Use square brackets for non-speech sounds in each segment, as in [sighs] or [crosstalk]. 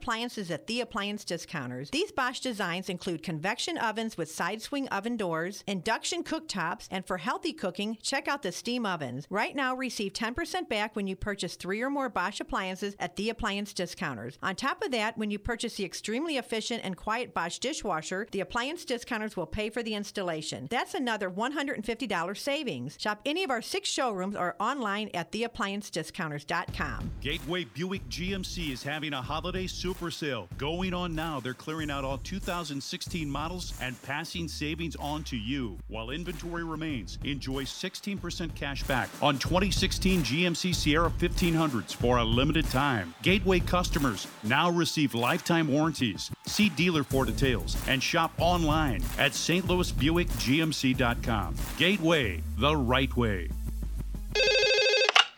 appliances at the appliance discounters. These Bosch designs include convection ovens with side swing oven doors, induction cooktops, and for healthy cooking, check out the steam ovens. Right now, receive 10% back when you purchase three or more Bosch appliances at the appliance discounters. On top of that, when you purchase the extremely efficient and quiet Bosch dishwasher, the appliance discounters will pay for the installation. That's another $150 savings. Shop any of our six showrooms or online at theappliancediscounters.com. Gateway Buick GMC is having a holiday super sale going on now. They're clearing out all 2016 models and passing savings on to you. While inventory remains, enjoy 16% cash back on 2016 GMC Sierra 1500s for a limited time. Gateway customers now receive lifetime warranties. See dealer for details and shop online at stlouisbuickgmc.com. Gateway, the right way.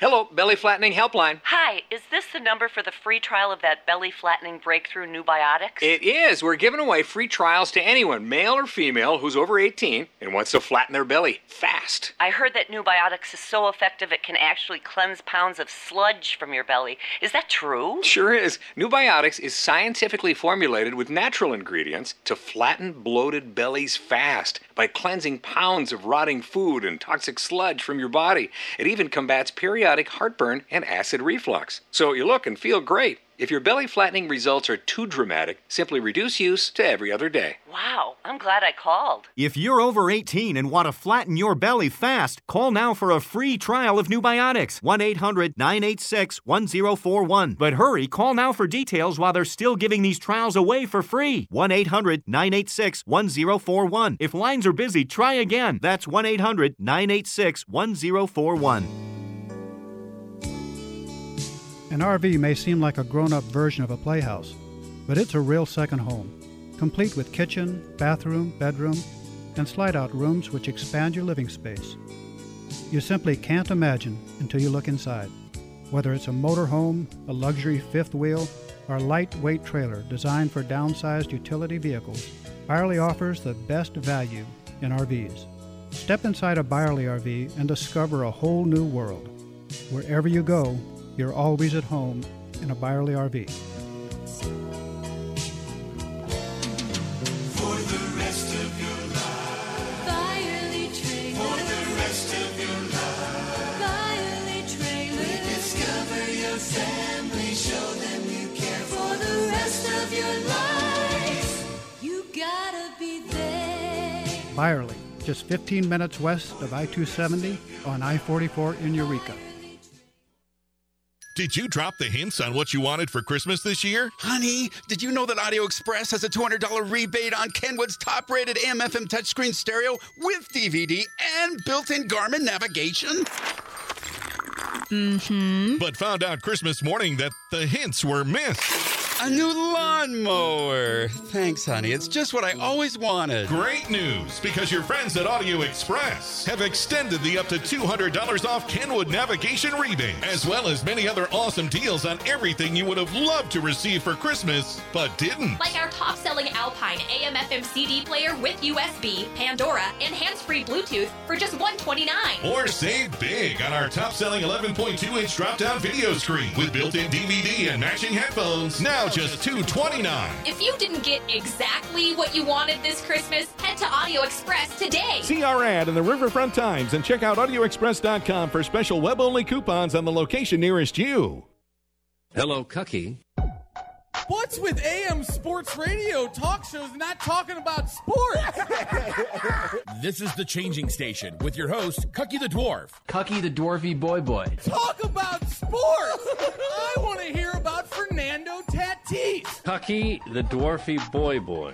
Hello, Belly Flattening Helpline. Hi, is this the number for the free trial of that belly flattening breakthrough New Biotics? It is. We're giving away free trials to anyone, male or female, who's over 18 and wants to flatten their belly fast. I heard that New Biotics is so effective it can actually cleanse pounds of sludge from your belly. Is that true? Sure is. New Biotics is scientifically formulated with natural ingredients to flatten bloated bellies fast by cleansing pounds of rotting food and toxic sludge from your body. It even combats periodic heartburn and acid reflux. So you look and feel great. If your belly flattening results are too dramatic, simply reduce use to every other day. Wow, I'm glad I called. If you're over 18 and want to flatten your belly fast, call now for a free trial of New Biotics. 1 800 986 1041. But hurry, call now for details while they're still giving these trials away for free. 1 800 986 1041. If lines are busy, try again. That's 1 800 986 1041. An RV may seem like a grown up version of a playhouse, but it's a real second home, complete with kitchen, bathroom, bedroom, and slide out rooms which expand your living space. You simply can't imagine until you look inside. Whether it's a motorhome, a luxury fifth wheel, or a lightweight trailer designed for downsized utility vehicles, Byerly offers the best value in RVs. Step inside a Byerly RV and discover a whole new world. Wherever you go, you're always at home in a Byerly RV. For the rest of your life. Byerly Trailer. For the rest of your life. Byerly Trailer. We discover your family, show them you care. For the rest of your life, you gotta be there. Byerly, just 15 minutes west of I 270 on I 44 in Eureka. Did you drop the hints on what you wanted for Christmas this year? Honey, did you know that Audio Express has a $200 rebate on Kenwood's top rated AM FM touchscreen stereo with DVD and built in Garmin navigation? Mm-hmm. But found out Christmas morning that the hints were missed. A new lawnmower. Thanks, honey. It's just what I always wanted. Great news, because your friends at Audio Express have extended the up to $200 off Kenwood navigation rebate, as well as many other awesome deals on everything you would have loved to receive for Christmas, but didn't. Like our top selling Alpine AM FM CD player with USB, Pandora, and hands free Bluetooth for just 129. Or save big on our top selling 11.2 inch drop down video screen with built in DVD and matching headphones. Now just 229. If you didn't get exactly what you wanted this Christmas, head to Audio Express today. See our ad in the Riverfront Times and check out AudioExpress.com for special web only coupons on the location nearest you. Hello, Cucky. What's with AM sports radio talk shows not talking about sports? [laughs] This is the Changing Station with your host, Cucky the Dwarf. Cucky the Dwarfy Boy Boy. Talk about sports! I want to hear about Fernando Tatis. Cucky the Dwarfy Boy Boy.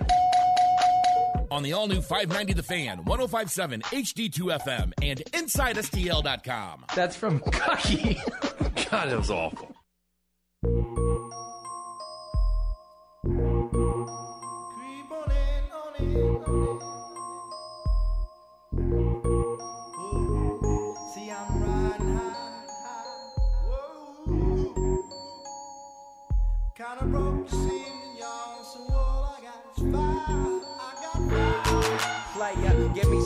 On the all new 590 The Fan, 1057 HD2 FM, and InsideSTL.com. That's from Cucky. [laughs] God, that was awful.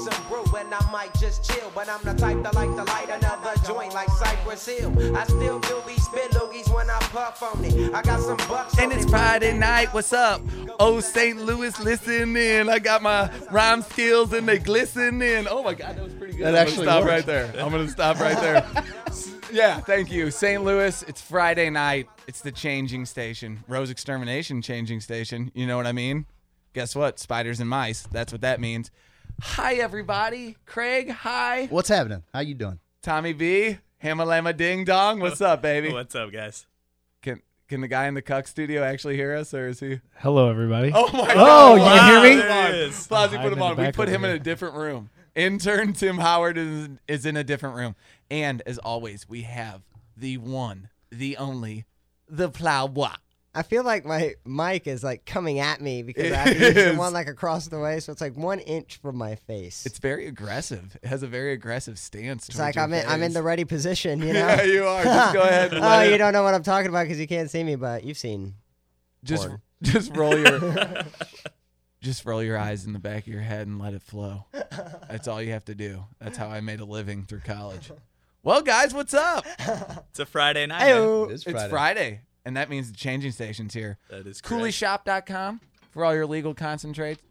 Some brew and I might just chill. But I'm the type that like to light another joint like Cypress Hill. I still do be spit loogies when I puff on it. I got some bucks And on it's it. Friday night. What's up? Oh, St. Louis, listen in. I got my rhyme skills and they glisten in. Oh my God, that was pretty good. That I'm actually gonna stop worked. right there. I'm gonna stop right there. [laughs] yeah, thank you, St. Louis. It's Friday night. It's the changing station, Rose Extermination changing station. You know what I mean? Guess what? Spiders and mice. That's what that means. Hi, everybody. Craig. Hi. What's happening? How you doing? Tommy B. Hamalama Ding Dong. What's up, baby? [laughs] What's up, guys? Can can the guy in the cuck studio actually hear us, or is he? Hello, everybody. Oh my Oh, God! you can hear me? There it is. Flossie I'm put him the on. We back put over him in here. a different room. Intern Tim Howard is is in a different room, and as always, we have the one, the only, the plowboy. I feel like my mic is like coming at me because I It have the one like across the way, so it's like one inch from my face. It's very aggressive. It has a very aggressive stance. It's like your I'm in, I'm in the ready position, you [laughs] know? Yeah, you are. Just go [laughs] ahead and oh, you it- don't know what I'm talking about because you can't see me, but you've seen. Just porn. [laughs] just roll your just roll your eyes in the back of your head and let it flow. That's all you have to do. That's how I made a living through college. Well, guys, what's up? It's a Friday night. man. It's Friday. And that means the changing station's here. That is correct. CooleyShop.com for all your legal concentrates.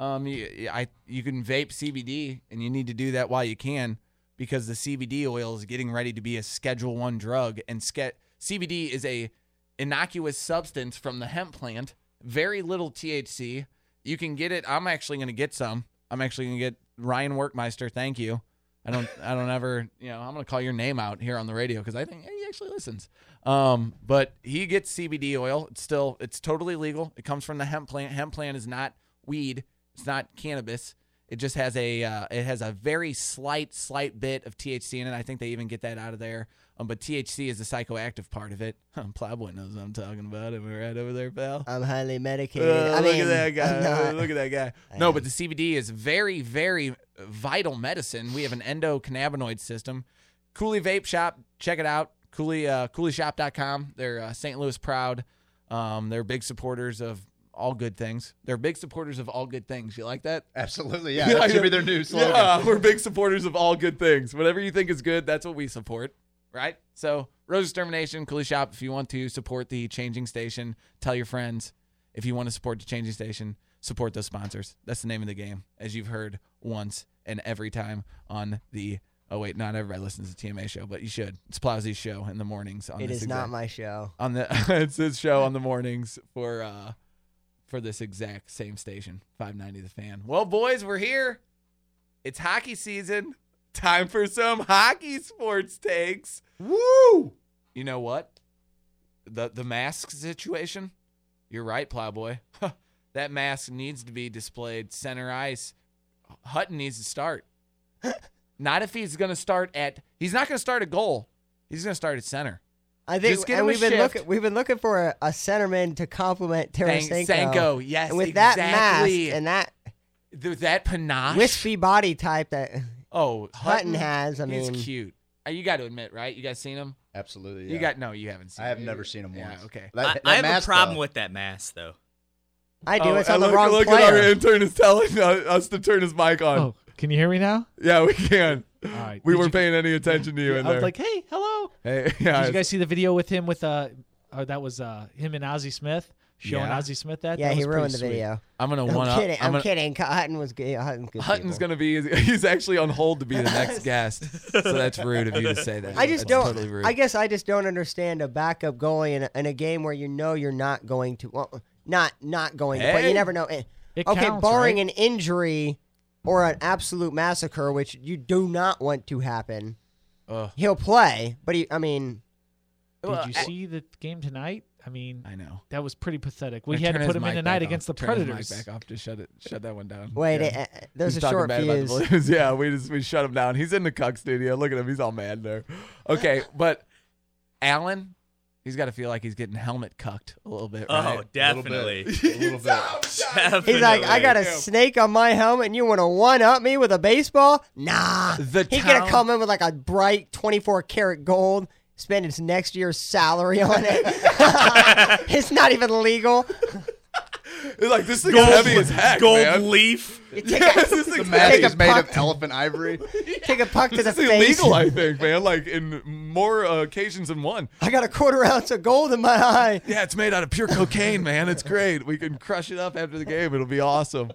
Um, you, I you can vape CBD, and you need to do that while you can because the CBD oil is getting ready to be a Schedule One drug, and ske- CBD is a innocuous substance from the hemp plant. Very little THC. You can get it. I'm actually going to get some. I'm actually going to get Ryan Workmeister. Thank you. I don't. I don't ever. You know, I'm to call your name out here on the radio because I think he actually listens. Um, but he gets CBD oil. It's still. It's totally legal. It comes from the hemp plant. Hemp plant is not weed. It's not cannabis. It just has a. Uh, it has a very slight, slight bit of THC in it. I think they even get that out of there. Um, but THC is the psychoactive part of it. [laughs] Plowboy knows what I'm talking about. Am I right over there, pal? I'm highly medicated. Uh, I look mean, at that guy. Not- Look at that guy. [laughs] No, but the CBD is very, very vital medicine. We have an endocannabinoid system. Cooley Vape Shop, check it out. Cooley, uh, CooleyShop.com. They're uh, St. Louis proud. Um, they're big supporters of all good things. They're big supporters of all good things. You like that? Absolutely, yeah. [laughs] That should be their new slogan. Yeah, we're big supporters of all good things. Whatever you think is good, that's what we support, right? So, Rose Extermination, Cooley Shop, if you want to support the changing station, tell your friends. If you want to support the changing station, support those sponsors. That's the name of the game, as you've heard once and every time on the. Oh wait, not everybody listens to TMA show, but you should. It's Plowsy's show in the mornings. On It this is not my show. On the [laughs] it's his show on the mornings for uh for this exact same station, 590 The Fan. Well, boys, we're here. It's hockey season. Time for some hockey sports takes. Woo! You know what? The the mask situation. You're right, Plowboy. [laughs] that mask needs to be displayed center ice. Hutton needs to start. [laughs] not if he's going to start at. He's not going to start at goal. He's going to start at center. I think, Just get and him we've been shift. looking. We've been looking for a, a centerman to complement Tarasenko. Sanko, yes, and with that mask and that Th- that panache. wispy body type that Oh, Hutton has, I mean, he's cute. Uh, you got to admit, right? You guys seen him? Absolutely. You yeah. got no. You haven't seen. Him. I have him. never seen him Yeah, once. okay. That- I, that I have mask, a problem though. with that mask, though. I do. Oh, it's on and the look, wrong look player. at our intern is telling uh, [laughs] us to turn his mic on. Oh, can you hear me now? Yeah, we can. All right. We Did weren't you- paying any attention to you in I there. was like, hey, hello. Hey, [laughs] yeah. Did you guys see the video with him with uh, uh that was uh him and Ozzie Smith showing Yeah. Ozzie Smith that? Yeah, That he was pretty ruined the sweet. video. I'm gonna I'm one up. kidding. I'm I'm, gonna- kidding. Hutton was good. Hutton's good. Hutton's people. gonna be. He's actually on hold to be the next [laughs] guest. So that's rude of you to say that. I just That's don't. Totally rude. I guess I just don't understand a backup goalie in a, in a game where you know you're not going to. Well, not not going, to, but Hey. you never know. Eh, It okay, counts, barring right? an injury or an absolute massacre, which you do not want to happen, Ugh. he'll play. But he, I mean, Did Well, you I- see the game tonight? I mean, I know. that was pretty pathetic. We Now had to put him in mic tonight against off. the Turn his Predators. mic back off. Just shut it. Shut that one down. Wait, Yeah. eh, eh, there's He's a short bad about the fuse. [laughs] Yeah, we just we shut him down. He's in the Cuck studio. Look at him. He's all mad there. Okay, [laughs] but Allen, he's got to feel like he's getting helmet cucked a little bit. Oh, definitely. A little bit. [laughs] Definitely. He's like, I got a snake on my helmet, and you want to one up me with a baseball? Nah. The He's gonna come in with like a bright 24 karat gold, spend his next year's salary on it. [laughs] [laughs] it's not even legal. [laughs] It's like this thing's Gold- heavy as heck, gold man. leaf. You take Yes, a, this The thing's mat take a is made of puck- elephant ivory. take a puck to the This is face. illegal, I think, man. Like in more uh, occasions than one. I got a quarter ounce of gold in my eye. Yeah, it's made out of pure cocaine, man. It's great. We can crush it up after the game. It'll be awesome.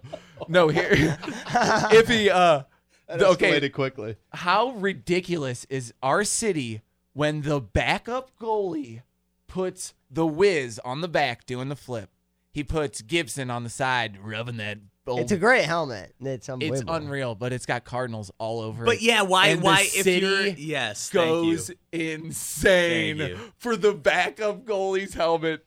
No, here, if he, uh, That okay, escalated quickly. how ridiculous is our city when the backup goalie puts the whiz on the back doing the flip? He puts Gibson on the side rubbing that. Old, It's a great helmet. It's It's unreal, but it's got Cardinals all over it. But yeah, why? And the why? If you're yes, thank goes you. insane Thank you. for the backup goalie's helmet.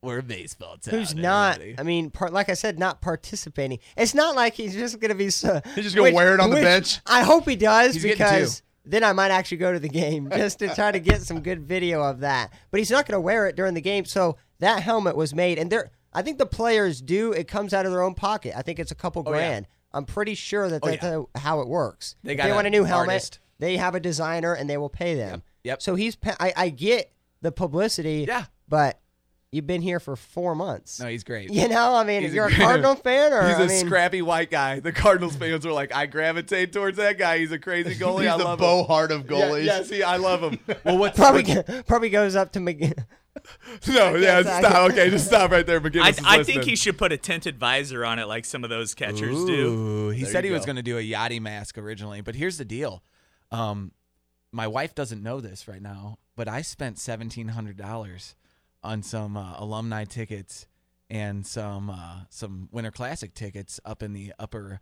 We're baseball town. Who's not? everybody. I mean, part, like I said, not participating. It's not like he's just going to be. So, [laughs] He's just gonna wear it on the bench? I hope he does He's getting because two. Then I might actually go to the game [laughs] just to try to get some good video of that. But he's not going to wear it during the game. So that helmet was made, and they're. I think the players do. It comes out of their own pocket. I think it's a couple Oh, yeah. grand. I'm pretty sure that Oh, that's how- how it works. They got they want a new helmet. artist. They have a designer, and they will pay them. Yep. So he's. I, I get the publicity. Yeah. But you've been here for four months. No, he's great. You know, I mean, He's you're a great- Cardinal fan, or he's I a mean, scrappy white guy. The Cardinals fans were like, I gravitate towards that guy. He's a crazy [laughs] goalie. He's I the love Bo him. Hart of goalies. Yeah, see, I love him. [laughs] Well, what probably what's- probably goes up to McGinn. [laughs] no? Yeah, I stop. Okay, just stop right there. McGinnis I, is I think he should put a tinted visor on it, like some of those catchers do. He There said you he was going to do a Yadi mask originally, but here's the deal. Um, my wife doesn't know this right now, but I spent seventeen hundred dollars on some uh, alumni tickets and some uh, some Winter Classic tickets up in the upper.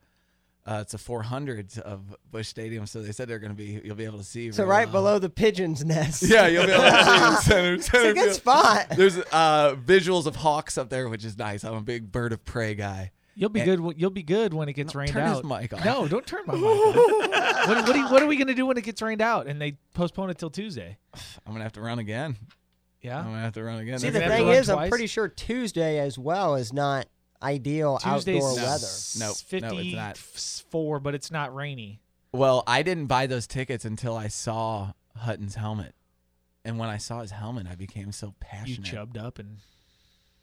Uh, it's a 400 of Busch Stadium, so they said they're going to be. You'll be able to see. So right well. below the pigeon's nest. [laughs] Yeah, you'll be able to see the [laughs] center. It's a good field. spot. There's uh, visuals of hawks up there, which is nice. I'm a big bird of prey guy. You'll be And- good. when- You'll be good when it gets No, rained turn his out. mic off. No, don't turn my mic on. [laughs] what, what, are, what are we gonna do when it gets rained out and they postpone it till Tuesday? I'm gonna have to run again. Yeah. I'm gonna have to run again. See, the gonna thing is, I'm twice? pretty sure Tuesday as well is not ideal Tuesday's outdoor No. weather. No, no, it's not. fifty-four, but it's not rainy. Well, I didn't buy those tickets until I saw Hutton's helmet, and when I saw his helmet, I became so You passionate. chubbed up and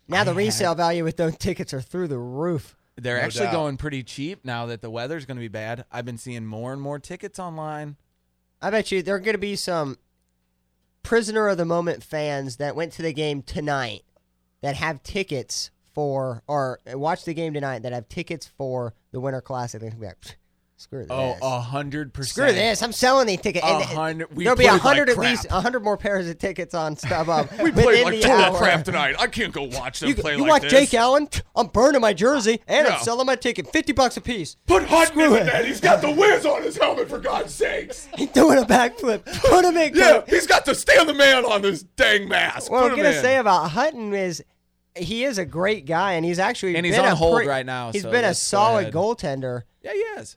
Now the I resale had- value with those tickets are through the roof. They're No actually doubt. going pretty cheap now that the weather's going to be bad. I've been seeing more and more tickets online. I bet you there are going to be some prisoner of the moment fans that went to the game tonight that have tickets for or watch the game tonight that have tickets for the Winter Classic. They're like, "Pfft, screw this. Oh, a hundred percent. Screw this! I'm selling these tickets. A hundred- There'll be a played like hundred at least, a hundred more pairs of tickets on StubHub. [laughs] We played like the total hour. crap tonight. I can't go watch them You, play you like watch this. Jake Allen? I'm burning my jersey and. I'm selling my ticket. Fifty bucks a piece. Put Hutton in that. He's got the whiz on his helmet, for God's sakes. [laughs] He's doing a backflip. Put him in. Yeah, he's got the stand the man on this dang mask. What Put I'm gonna in. say about Hutton is he is a great guy, and he's actually And he's been on a hold pre- right now, He's so been a solid goaltender. Yeah, he is.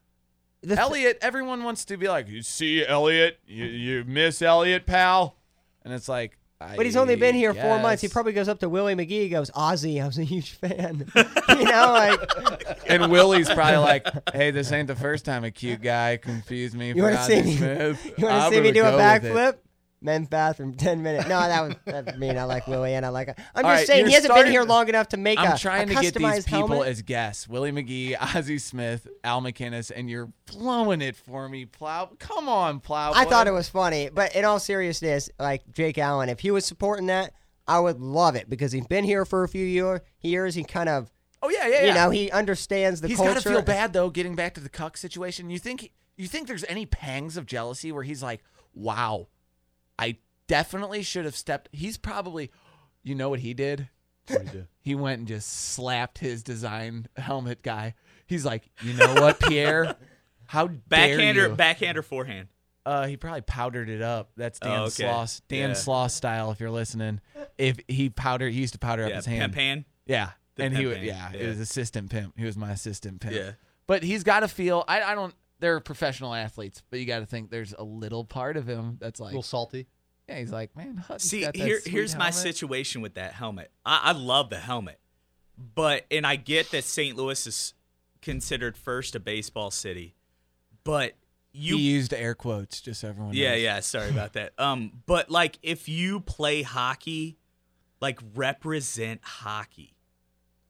The th- Elliott, everyone wants to be like, you see Elliott, you, you miss Elliott, pal, and it's like, But he's only been here four months. He probably goes up to Willie McGee. Goes, Ozzie, I was a huge fan. [laughs] you know, like and Willie's probably like, hey, this ain't the first time a cute guy confused me you want to see me? You want to see me do a go with it. backflip? Men's bathroom, [laughs] ten minutes. No, that was that mean. I like Willie and I like. I'm All just right, saying he hasn't starting- been here long enough to make up. I'm a trying a to get these people helmet. as guests: Willie McGee, [laughs] Ozzie Smith, Al MacInnis, and you're blowing it for me, Plow. Come on, Plow. I thought it was funny, but in all seriousness, like Jake Allen, if he was supporting that, I would love it because he's been here for a few year, years. He kind of, Oh yeah, yeah, yeah. you know, he understands the He's culture. got to feel bad though. Getting back to the cuck situation, you think you think there's any pangs of jealousy where he's like, "Wow, I definitely should have stepped." He's probably, you know what he did? [laughs] He went and just slapped his design helmet guy. He's like, you know what, Pierre? [laughs] How dare Backhander, you? backhand or forehand? Uh, he probably powdered it up. That's Dan Oh, okay. Sloss. Dan Yeah. Sloss style. If you're listening, if he powdered, he used to powder up his hand. pimp hand? Yeah, The and he, would- yeah, yeah. it was assistant pimp. He was my assistant pimp. Yeah. but he's got to feel. I, I don't. They're professional athletes, but you got to think there's a little part of him that's like A like, little salty. yeah, he's like, man, Hutton's See, got that here, sweet here's my situation with that helmet. I, I love the helmet, but and I get that St. Louis is considered first a baseball city, but you he used air quotes, just so everyone. Yeah, knows. yeah. Sorry [laughs] about that. Um, but like if you play hockey, like represent hockey.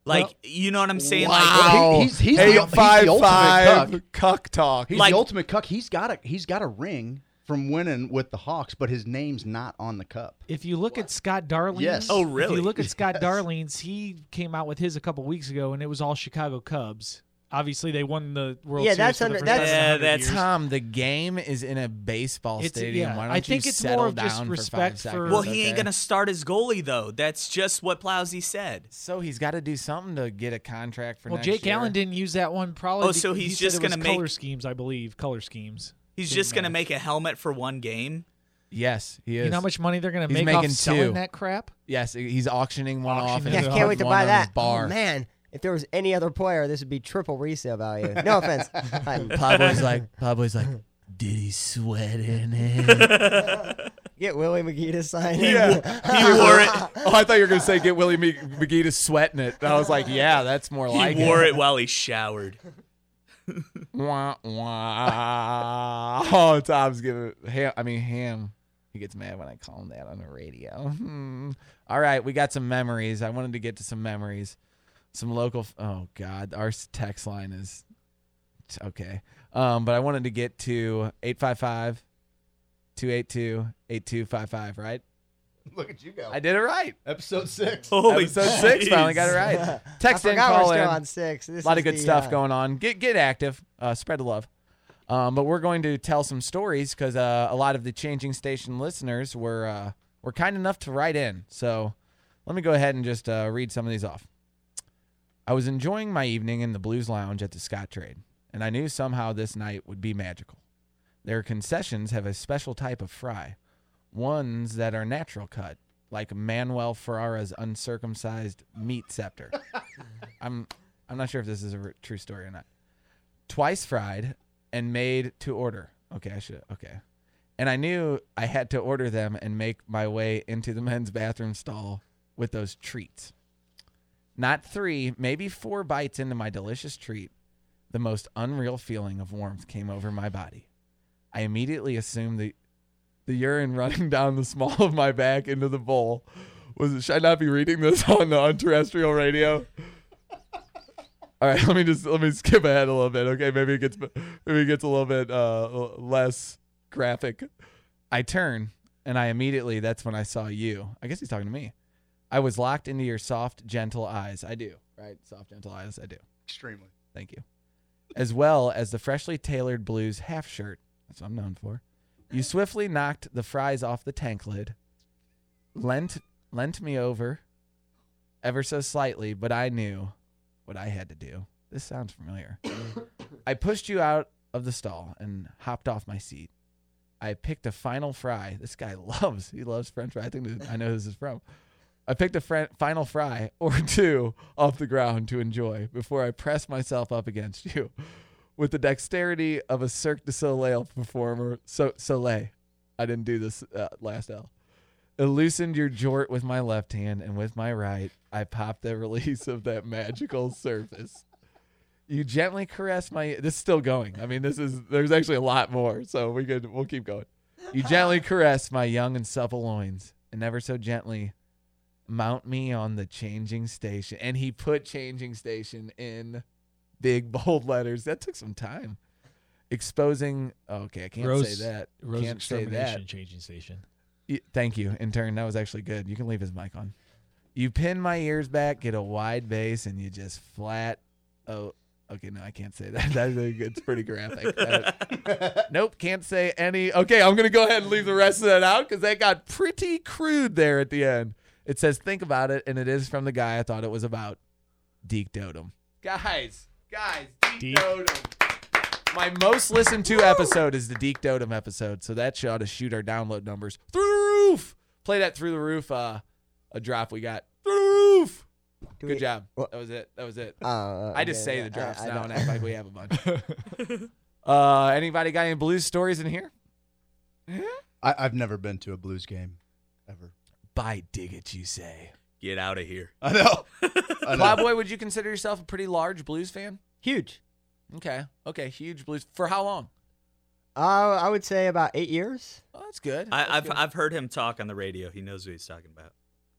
Like, you know what I'm saying? Wow. Like, he's he's Hey, the, he's five, the ultimate five, cuck. cuck talk. He's Like- the ultimate cuck. He's got a he's got a ring from winning with the Hawks, but his name's not on the cup. If you look at Scott Darling, Yes. Oh, really? If you look at [laughs] Scott Yes. Darling's, he came out with his a couple weeks ago, and it was all Chicago Cubs. Obviously, they won the World Yeah, Series that's for the under- first that's- time Yeah, that's- years. Tom, the game is in a baseball It's- stadium. yeah, Why don't I you think it's settle more of just down for respect five for- seconds, well, he ain't gonna start his goalie though. That's just what Plowsy said. So he's got to do something to get a contract for Well, next Jake year. Allen didn't use that one. Probably. Oh, so be- he he's just gonna make color make- schemes, I believe. Color schemes. He's Didn't just gonna matter. make a helmet for one game. Yes, he is. You know how much money they're gonna make making off selling two. that crap? Yes, he's auctioning one off. Auctioning and Yeah, I can't wait to buy that. Bar. Oh man, if there was any other player, this would be triple resale value. [laughs] No offense. [laughs] Pablo's like, Pablo's like, did he sweat in it? [laughs] Get Willie McGee to sign it. yeah, He wore it. Oh, I thought you were gonna say get Willie Me- McGee to sweat in it. And I was like, yeah, that's more He like wore it while he showered. Wah, wah. Oh, Tom's giving ham. I mean, ham. He gets mad when I call him that on the radio. Hmm. All right, we got some memories. I wanted to get to some memories. Some local. Oh God, our text line is okay. Um, but I wanted to get to 855 282 8255, right? [laughs] Look at you go. I did it right. Episode six. [laughs] Holy Episode six, finally got it right. [laughs] Text I in, call we're still in. on six. This a lot is of good the, stuff uh, going on. Get get active. Uh, spread the love. Um, but we're going to tell some stories because uh, a lot of the changing station listeners were uh, were kind enough to write in. So let me go ahead and just uh, read some of these off. I was enjoying my evening in the Blues Lounge at the Scottrade, and I knew somehow this night would be magical. Their concessions have a special type of fry, ones that are natural cut, like Manuel Ferrara's uncircumcised meat scepter. [laughs] I'm I'm not sure if this is a r- true story or not. Twice fried and made to order. Okay, I should. Okay. And I knew I had to order them and make my way into the men's bathroom stall with those treats. Not three, maybe four bites into my delicious treat, the most unreal feeling of warmth came over my body. I immediately assumed the the urine [laughs] running down the small of my back into the bowl. Was it, should I not be reading this [laughs] on the on terrestrial radio? All right, [laughs] let me just let me skip ahead a little bit. Okay, maybe it gets maybe it gets a little bit uh, less graphic. I turn and I immediately that's when I saw you. I guess he's talking to me. I was locked into your soft, gentle eyes. I do, right? Soft, gentle eyes. I do. Extremely. Thank you. As well as the freshly tailored blues half shirt. That's what I'm known for. You swiftly knocked the fries off the tank lid, lent lent me over ever so slightly, but I knew what I had to do. This sounds familiar. [coughs] I pushed you out of the stall and hopped off my seat. I picked a final fry. This guy [laughs] loves, he loves french fry. I think this, I know who this is from. I picked a fr- final fry [laughs] or two off the ground to enjoy before I pressed myself up against you. [laughs] With the dexterity of a Cirque du Soleil performer, so Soleil, I didn't do this uh, last L. I loosened your jort with my left hand, and with my right, I popped the [laughs] release of that magical surface. You gently caressed my. This is still going. I mean, this is. There's actually a lot more, so we could. We'll keep going. You gently caressed my young and supple loins, and ever so gently, mount me on the changing station. And he put changing station in big [laughs] bold letters. That took some time. Exposing. Okay, I can't Rose- say that. Rose can't say that. Changing Station. Thank you, intern. That was actually good. You can leave his mic on. You pin my ears back, get a wide base, and you just flat. Oh, okay. No, I can't say that. [laughs] That it's pretty graphic. That- [laughs] nope, can't say any. Okay, I'm gonna go ahead and leave the rest of that out because that got pretty crude there at the end. It says think about it, and it is from the guy I thought it was about, Deke Dotum. Guys, guys, Deke, Dotum. My most listened to episode is the Deke Dotum episode, so that should ought to shoot our download numbers through the roof. Play that through the roof. Uh, a drop we got through the roof. Do Good we- job. That was it. That was it. Oh, uh, I just okay, say yeah, the drops I- I now don't- and act like we have a bunch. [laughs] uh, anybody got any blues stories in here? I, I've never been to a Blues game, ever. By dig it, you say. Get out of here. I know. [laughs] I know. Plowboy, would you consider yourself a pretty large blues fan? Huge. Okay. Okay. Huge blues. For how long? Uh, I would say about eight years. Oh, that's good. I, That's I've good. I've heard him talk on the radio. He knows what he's talking about.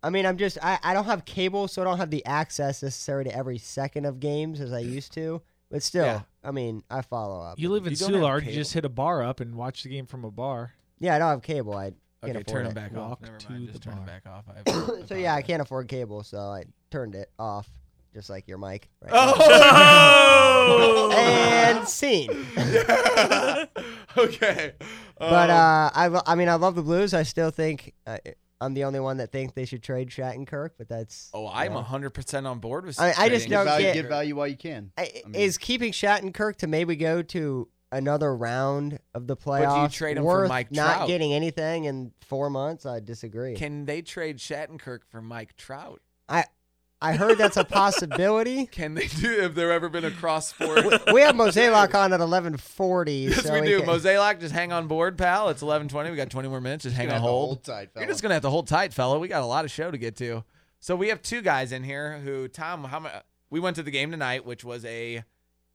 I mean, I'm just I, I don't have cable, so I don't have the access necessary to every second of games as I used to. But still, Yeah. I mean, I follow up. You live in You don't Soulard, you just hit a bar up and watch the game from a bar. Yeah, I don't have cable. I can't Okay, turn it. them back off. Never mind. Just turn them back off. I [coughs] so yeah, I can't afford cable, so I turned it off, just like your mic. Right Oh! now. [laughs] and scene. [laughs] okay. But Um, uh, I, I mean, I love the Blues. I still think uh, I'm the only one that think they should trade Shattenkirk, but that's. Oh, I'm you know. hundred percent on board with. I, I just don't value, get give value while you can. I- is keeping Shattenkirk to maybe go to another round of the do you playoffs trade him for worth Mike not getting anything in four months? I disagree. Can they trade Shattenkirk for Mike Trout? I I heard that's a possibility. [laughs] Can they do? Have there ever been a cross [laughs] sport? we have Mosaic [laughs] on at 11:40. Yes, so we do. can- Mosaic, just hang on board, pal. It's eleven twenty. We got twenty more minutes. Just hang on hold. hold tight, You're just gonna have to hold tight, fella. We got a lot of show to get to. So we have two guys in here who Tom. How much? We went to the game tonight, which was a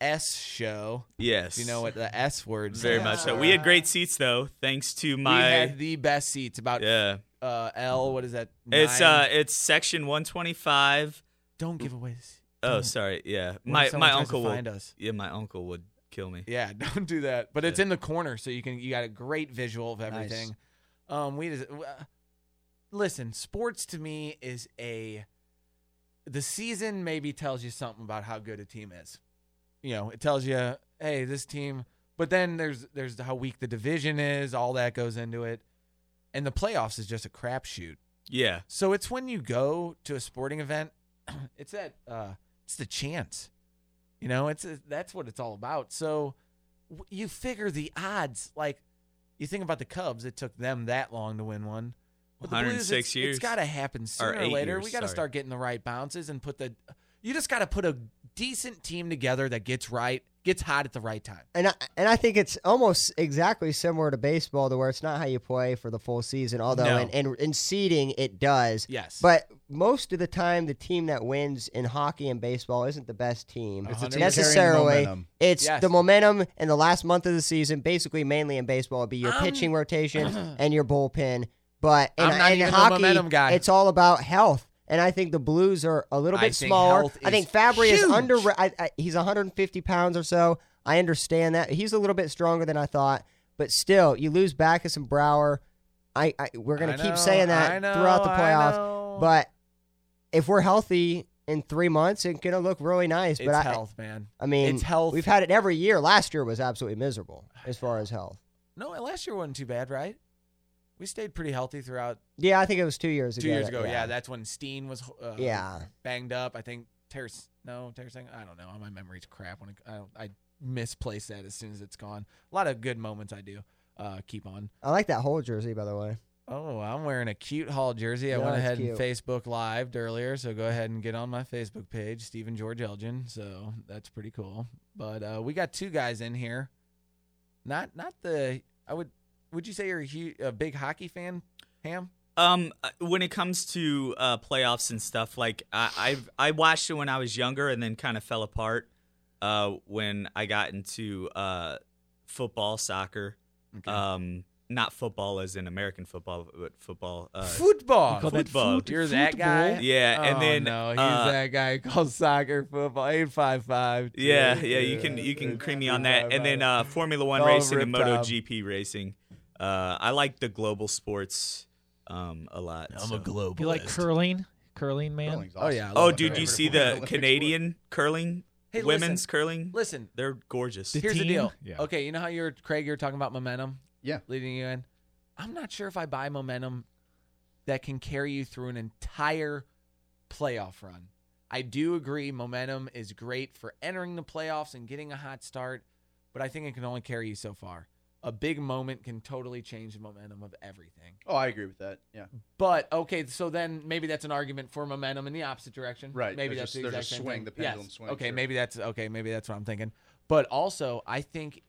S show. Yes. You know what the S word? Is. Very stands much so. We had great seats though, thanks to We my had the best seats. About yeah. uh, L. What is that? It's Nine? uh it's section 125. Don't give away. this- Oh, don't. sorry. Yeah. When My my uncle will find us. Yeah, my uncle would kill me. Yeah, [laughs] don't do that. But it's in the corner, so you can you got a great visual of everything. Um, we just, uh, listen. Sports to me is a the season maybe tells you something about how good a team is. You know, it tells you, hey, this team. But then there's there's how weak the division is. All that goes into it, and the playoffs is just a crapshoot. Yeah. So it's when you go to a sporting event, [clears throat] it's that uh, it's the chance. You know, it's that's what it's all about. So w- you figure the odds. Like you think about the Cubs, it took them that long to win one. But the Blues, 106 it's, years. It's got to happen sooner or, eight later. years, we got to start getting the right bounces and put the. You just got to put a decent team together that gets right, gets hot at the right time. And I, and I think it's almost exactly similar to baseball, to where it's not how you play for the full season. Although No. in, in in seeding it does. Yes. But most of the time, the team that wins in hockey and baseball isn't the best team It's the team necessarily. momentum. It's Yes. the momentum in the last month of the season. Basically, mainly in baseball, would be your Um, pitching rotation [clears throat] and your bullpen. But in, I'm not in even a hockey, momentum guy. it's all about health. And I think the Blues are a little bit think smaller. health I think Fabbri is under. I, I, he's 150 pounds or so. I understand that he's a little bit stronger than I thought, but still, you lose Backes and Brouwer. I, I we're gonna I keep know, saying that know, throughout the playoffs. But if we're healthy in three months, it's gonna look really nice. It's but I, health, man. I mean, It's health. We've had it every year. Last year was absolutely miserable as far as health. No, last year wasn't too bad, right? We stayed pretty healthy throughout Yeah, I think it was two years ago. two years ago. Yeah. that's when Steen was uh, Yeah. banged up. I think Terrace. No, Terrace. I don't know. My memory's crap. When it, I, I misplace that as soon as it's gone. A lot of good moments I do uh, keep on. I like that whole jersey, by the way. Oh, I'm wearing a cute Hall jersey. I Yeah, went ahead cute. and Facebook lived earlier, so go ahead and get on my Facebook page, Stephen George Elgin. So that's pretty cool. But uh, we got two guys in here. Not not the. I would. Would you say you're a, hu a big hockey fan, Ham? Um, uh, when it comes to uh, playoffs and stuff, like I I've, I watched it when I was younger, and then kind of fell apart uh, when I got into uh, football, soccer. Um, not football as in American football, but football. Uh, Football. You football. foot- You're that guy. Yeah, and Oh, then no, he's uh, that guy who calls soccer football. Eight five five. Yeah, yeah, you can you can cream me on that, and then uh, Formula One racing and Rip Tom. MotoGP racing. Uh, I like the global sports um, a lot. I'm so. A globalist. You like curling? Curling, man? Curling's Oh yeah. Oh, dude, curling. you see the [laughs] Canadian curling, Hey, women's listen. curling? Listen, They're gorgeous. The Here's the deal. Yeah. Okay, you know how you're Craig, you're talking about momentum? Yeah. Leading you in. I'm not sure if I buy momentum that can carry you through an entire playoff run. I do agree momentum is great for entering the playoffs and getting a hot start, but I think it can only carry you so far. A big moment can totally change the momentum of everything. Oh, I agree with that. Yeah. But okay, so then maybe that's an argument for momentum in the opposite direction. Right, Maybe there's that's a- the there's a exact same swing, thing. the pendulum Yes. swings, Okay, sure. maybe that's okay. Maybe that's what I'm thinking. But also, I think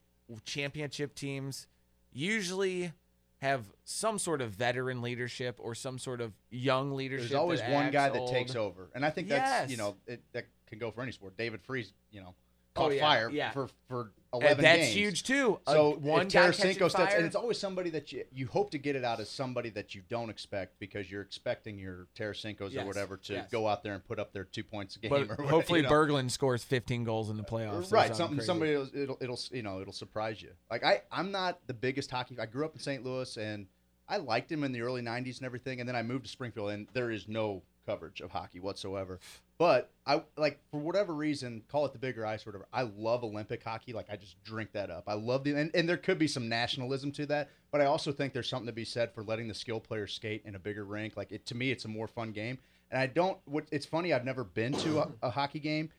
championship teams usually have some sort of veteran leadership or some sort of young leadership. There's always one guy acts that takes over, and I think that's you know it, that can go for any sport. David Freese, you know, caught Oh, yeah, fire yeah. for for And 11 that's games. huge, too. Uh, So one if Tarasenko catching steps, fire- and it's always somebody that you you hope to get it out of somebody that you don't expect because you're expecting your Tarasenkos Yes, or whatever to yes. go out there and put up their two points a game. But or whatever, hopefully you know. Berglund scores 15 goals in the playoffs. or right something crazy. somebody it'll, it'll it'll you know it'll surprise you like i i'm not the biggest hockey i grew up in st louis and i liked him in the early 90s and everything and then i moved to springfield and there is no coverage of hockey whatsoever but i like for whatever reason call it the bigger ice or whatever i love olympic hockey like i just drink that up i love the and, and there could be some nationalism to that but i also think there's something to be said for letting the skill players skate in a bigger rink like it to me it's a more fun game and i don't what it's funny i've never been to a, a hockey game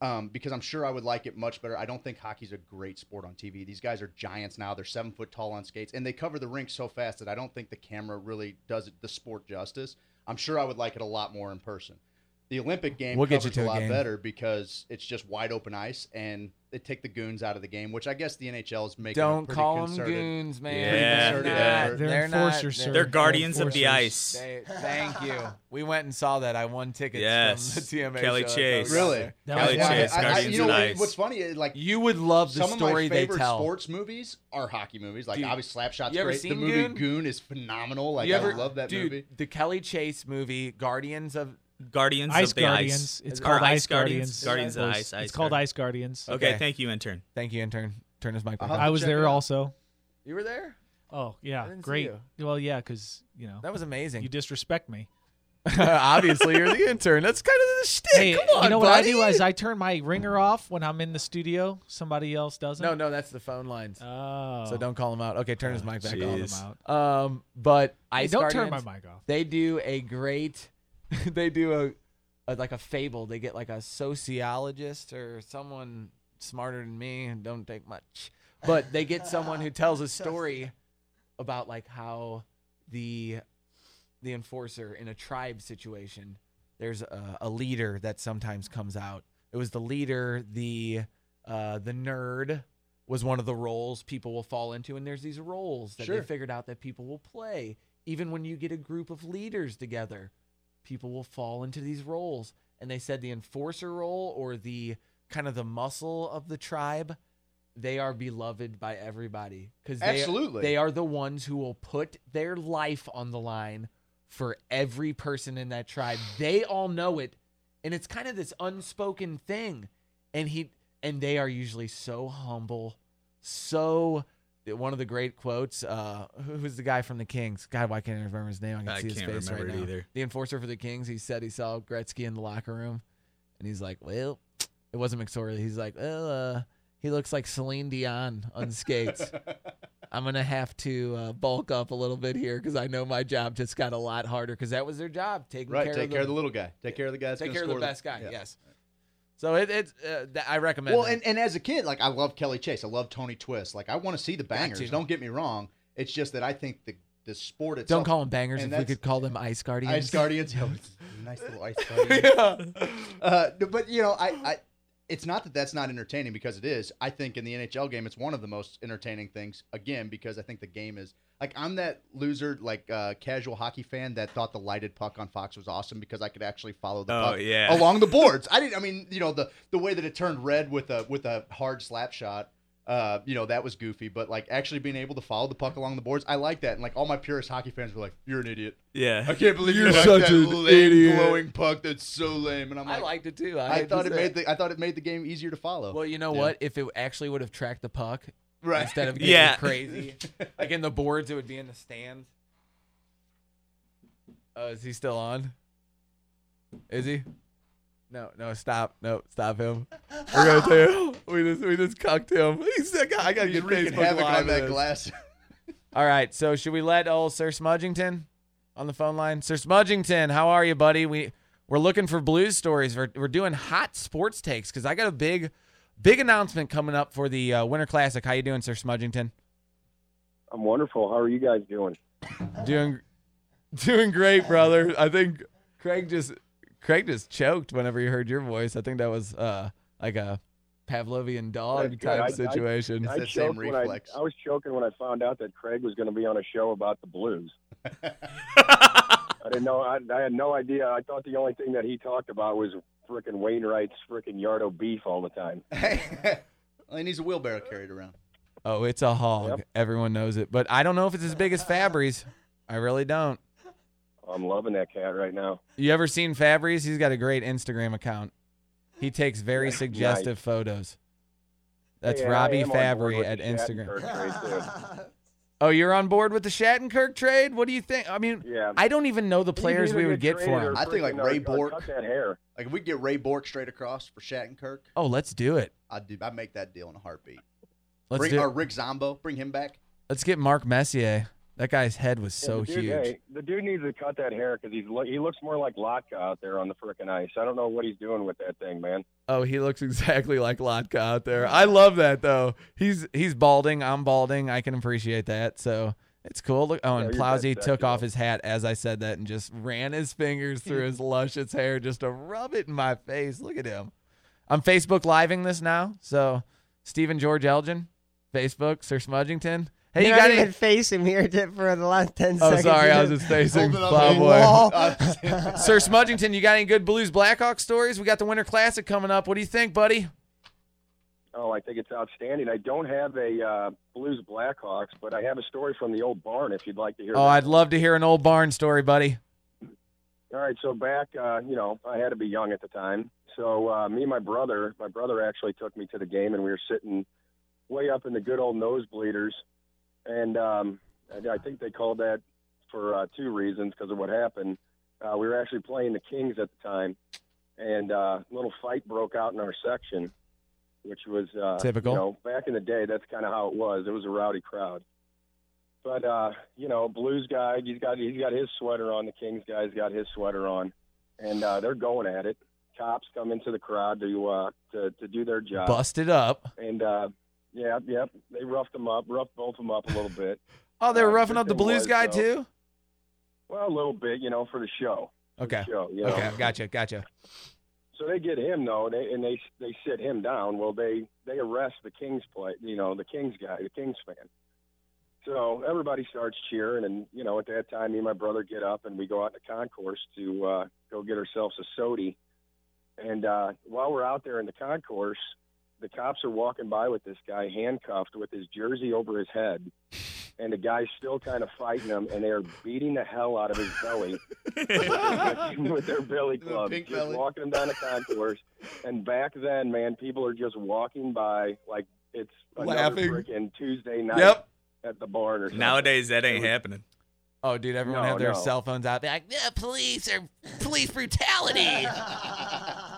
um, because I'm sure I would like it much better. I don't think hockey's a great sport on TV. These guys are giants now. They're seven foot tall on skates, and they cover the rink so fast that I don't think the camera really does the sport justice. I'm sure I would like it a lot more in person. The Olympic game We'll get you to a a lot game. better because it's just wide open ice, and they take the goons out of the game, which I guess the NHL is making. a Don't pretty call 'em concerted- goons, man. Yeah. They're not- They're They're not- enforcers, they're- sir. They're guardians of the ice. They- thank you. We went and saw that. I won tickets Yes. from the TMA Kelly show. Chase. Really? That Kelly was Chase, I- I- Guardians you know of the Ice. what's funny is like You would love the some of story my they favorite tell. sports movies are hockey movies. Like Dude, obviously Slapshot's you ever great. the movie Goon? Goon is phenomenal. Like you ever, I love that dude, movie. The Kelly Chase movie, Guardians of Guardians Ice of the Guardians. Ice. It's called Ice Ice Guardians. Guardians of the Ice. Ice It's called Guardians. Ice Guardians. Okay, Okay. thank you, intern. Thank you, intern. Turn his mic back I'll on. I was there out. also. You were there? Oh yeah, I didn't see great. you. Well, yeah, because you know That was amazing. you disrespect me. [laughs] Obviously, you're the intern. That's kind of the shtick. Hey, Come on, you know what I do is I turn my ringer off when I'm in the studio. Somebody else doesn't. No, no, that's the phone lines. Oh, So don't call him out. Okay, turn his mic back Call them out. on. Um, but Hey, Ice don't turn my mic off. They do a great. [laughs] they do a, a like a fable. They get like a sociologist or someone smarter than me and don't take much, but they get [laughs] someone who tells a story about like how the the enforcer in a tribe situation there's a, a leader that sometimes comes out. It was the leader the uh the nerd was one of the roles people will fall into. And there's these roles that Sure. they figured out that people will play even when you get a group of leaders together people will fall into these roles and they said the enforcer role or the kind of the muscle of the tribe they are beloved by everybody because they, Absolutely. they are the ones who will put their life on the line for every person in that tribe. [sighs] They all know it, and it's kind of this unspoken thing. And he and they are usually so humble, so. One of the great quotes. Uh, who's the guy from the Kings? God, why can't I remember his name? I can I see his face right now. either. The enforcer for the Kings. He said he saw Gretzky in the locker room, and he's like, "Well, it wasn't McSorley." He's like, "Well, uh, he looks like Celine Dion on skates." [laughs] I'm gonna have to uh, bulk up a little bit here because I know my job just got a lot harder because that was their job, taking Right, care, take of, care the, of the little guy. Take care of the guys, take care of the best guy. yeah. Yes. So it, it's uh, th- I recommend. Well, that. and, and as a kid, like I love Kelly Chase. I love Tony Twist. Like I want to see the bangers. to. Don't get me wrong. It's just that I think the the sport itself. don't call them bangers. If we could call them ice guardians. Ice Guardians. [laughs] Yeah, it's nice little Ice [laughs] Guardians. uh, but you know, I, I, it's not that that's not entertaining because it is. I think in the NHL game, it's one of the most entertaining things. Again, because I think the game is like I'm that loser, like uh, casual hockey fan that thought the lighted puck on Fox was awesome because I could actually follow the Oh, puck yeah. along the [laughs] boards. I didn't. I mean, you know, the the way that it turned red with a with a hard slap shot. Uh, you know that was goofy, but like actually being able to follow the puck along the boards, I like that. And like all my purist hockey fans were like, "You're an idiot." Yeah. I can't believe You're you like such that an lame idiot. glowing puck. That's so lame. And I'm like, I liked it too. I, I, thought to it say made the I thought it made the game easier to follow. Well, you know Yeah. what? If it actually would have tracked the puck Right. instead of [laughs] getting Yeah. crazy, [laughs] like in the boards, it would be in the stands. Oh, is he still on? Is he? No, no, stop, no, stop him. We're gonna [laughs] we just we just cucked him. He's that guy. I gotta get Facebook havoc Live on that glass. All right, so should we let old Sir Smudgington on the phone line? Sir Smudgington, how are you, buddy? We we're looking for blues stories. We're we're doing hot sports takes because I got a big big announcement coming up for the uh, Winter Classic. How you doing, Sir Smudgington? I'm wonderful. How are you guys doing? Doing doing great, brother. I think Craig just Craig just choked whenever he heard your voice. I think that was uh like a Pavlovian dog That's good. type I- I- situation. I, choked when I, I was choking when I found out that Craig was going to be on a show about the blues. [laughs] I didn't know. I, I had no idea. I thought the only thing that he talked about was frickin' Wainwright's frickin' Yardo beef all the time. [laughs] Well, he needs a wheelbarrow carried around. Oh, it's a hog. Everyone knows it, but I don't know if it's as big as Fabbri's. I really don't. I'm loving that cat right now. You ever seen Fabbri's? He's got a great Instagram account. He takes very Nice. suggestive photos. That's Hey, Robbie am Fabbri at Instagram. [laughs] Shattenkirk trade, too. Oh, you're on board with the Shattenkirk trade? What do you think? I mean, Yeah. I don't even know the players we would get for him. I think like uh, Ray Bourque. cut that hair. Like if we get Ray Bourque straight across for Shattenkirk, Oh, let's do it. I'd do. I'd make that deal in a heartbeat. Let's bring do or. Rick Zombo. Bring him back. Let's get Mark Messier. That guy's head was Yeah, so the dude, huge. Hey, the dude needs to cut that hair because he's he looks more like Lotka out there on the frickin' ice. I don't know what he's doing with that thing, man. Oh, he looks [laughs] exactly like Lotka out there. I love that though. He's he's balding. I'm balding. I can appreciate that. So it's cool. Look, oh, and you're Plowsy took off his hat as I said that and just ran his fingers through his [laughs] luscious hair just to rub it in my face. Look at him. I'm Facebook living this now. So Stephen George Elgin, Facebook, Sir Smudgington. Hey, You're you got not any? even facing here [laughs] for the last ten Oh, seconds. sorry, I was just facing Holding up Plowboy. [laughs] Sir Smudgington, you got any good Blues Blackhawks stories? We got the Winter Classic coming up. What do you think, buddy? Oh, I think it's outstanding. I don't have a uh, Blues Blackhawks, but I have a story from the old barn if you'd like to hear. Oh, that. I'd love to hear an old barn story, buddy. All right, so back, uh, you know, I had to be young at the time. So uh, me and my brother, my brother actually took me to the game, and we were sitting way up in the good old nosebleeders, and um, I, I think they called that for uh, two reasons because of what happened. Uh, we were actually playing the Kings at the time, and uh, a little fight broke out in our section, which was uh, Typical. You know, back in the day, that's kind of how it was. It was a rowdy crowd. But uh, you know, Blues guy, he's got he's got his sweater on. The Kings guy's got his sweater on, and uh, they're going at it. Cops come into the crowd to uh, to to do their job. Busted up. And uh, yeah, yep, they roughed them up, roughed both of them up a little bit. [laughs] Oh, they were Uh, roughing up the Blues was, guy though- too. Well, a little bit, you know, for the show. For the Okay. show, you know? Okay, gotcha, gotcha. So they get him though, and they, and they they sit him down. Well, they they arrest the Kings play, you know, the Kings guy, the Kings fan. So everybody starts cheering, and you know, at that time, me and my brother get up and we go out in the concourse to uh, go get ourselves a sody. And uh, while we're out there in the concourse, the cops are walking by with this guy handcuffed with his jersey over his head. And the guy's still kind of fighting him, and they are beating the hell out of his belly [laughs] with their billy clubs, pink just belly. walking him down the concourse. And back then, man, people are just walking by like it's another Laughing. freaking Tuesday night Yep. at the barn or something. Nowadays, that ain't was- happening. Oh, dude, everyone No, have their no. cell phones out. They're like, yeah, police or police brutality. [laughs]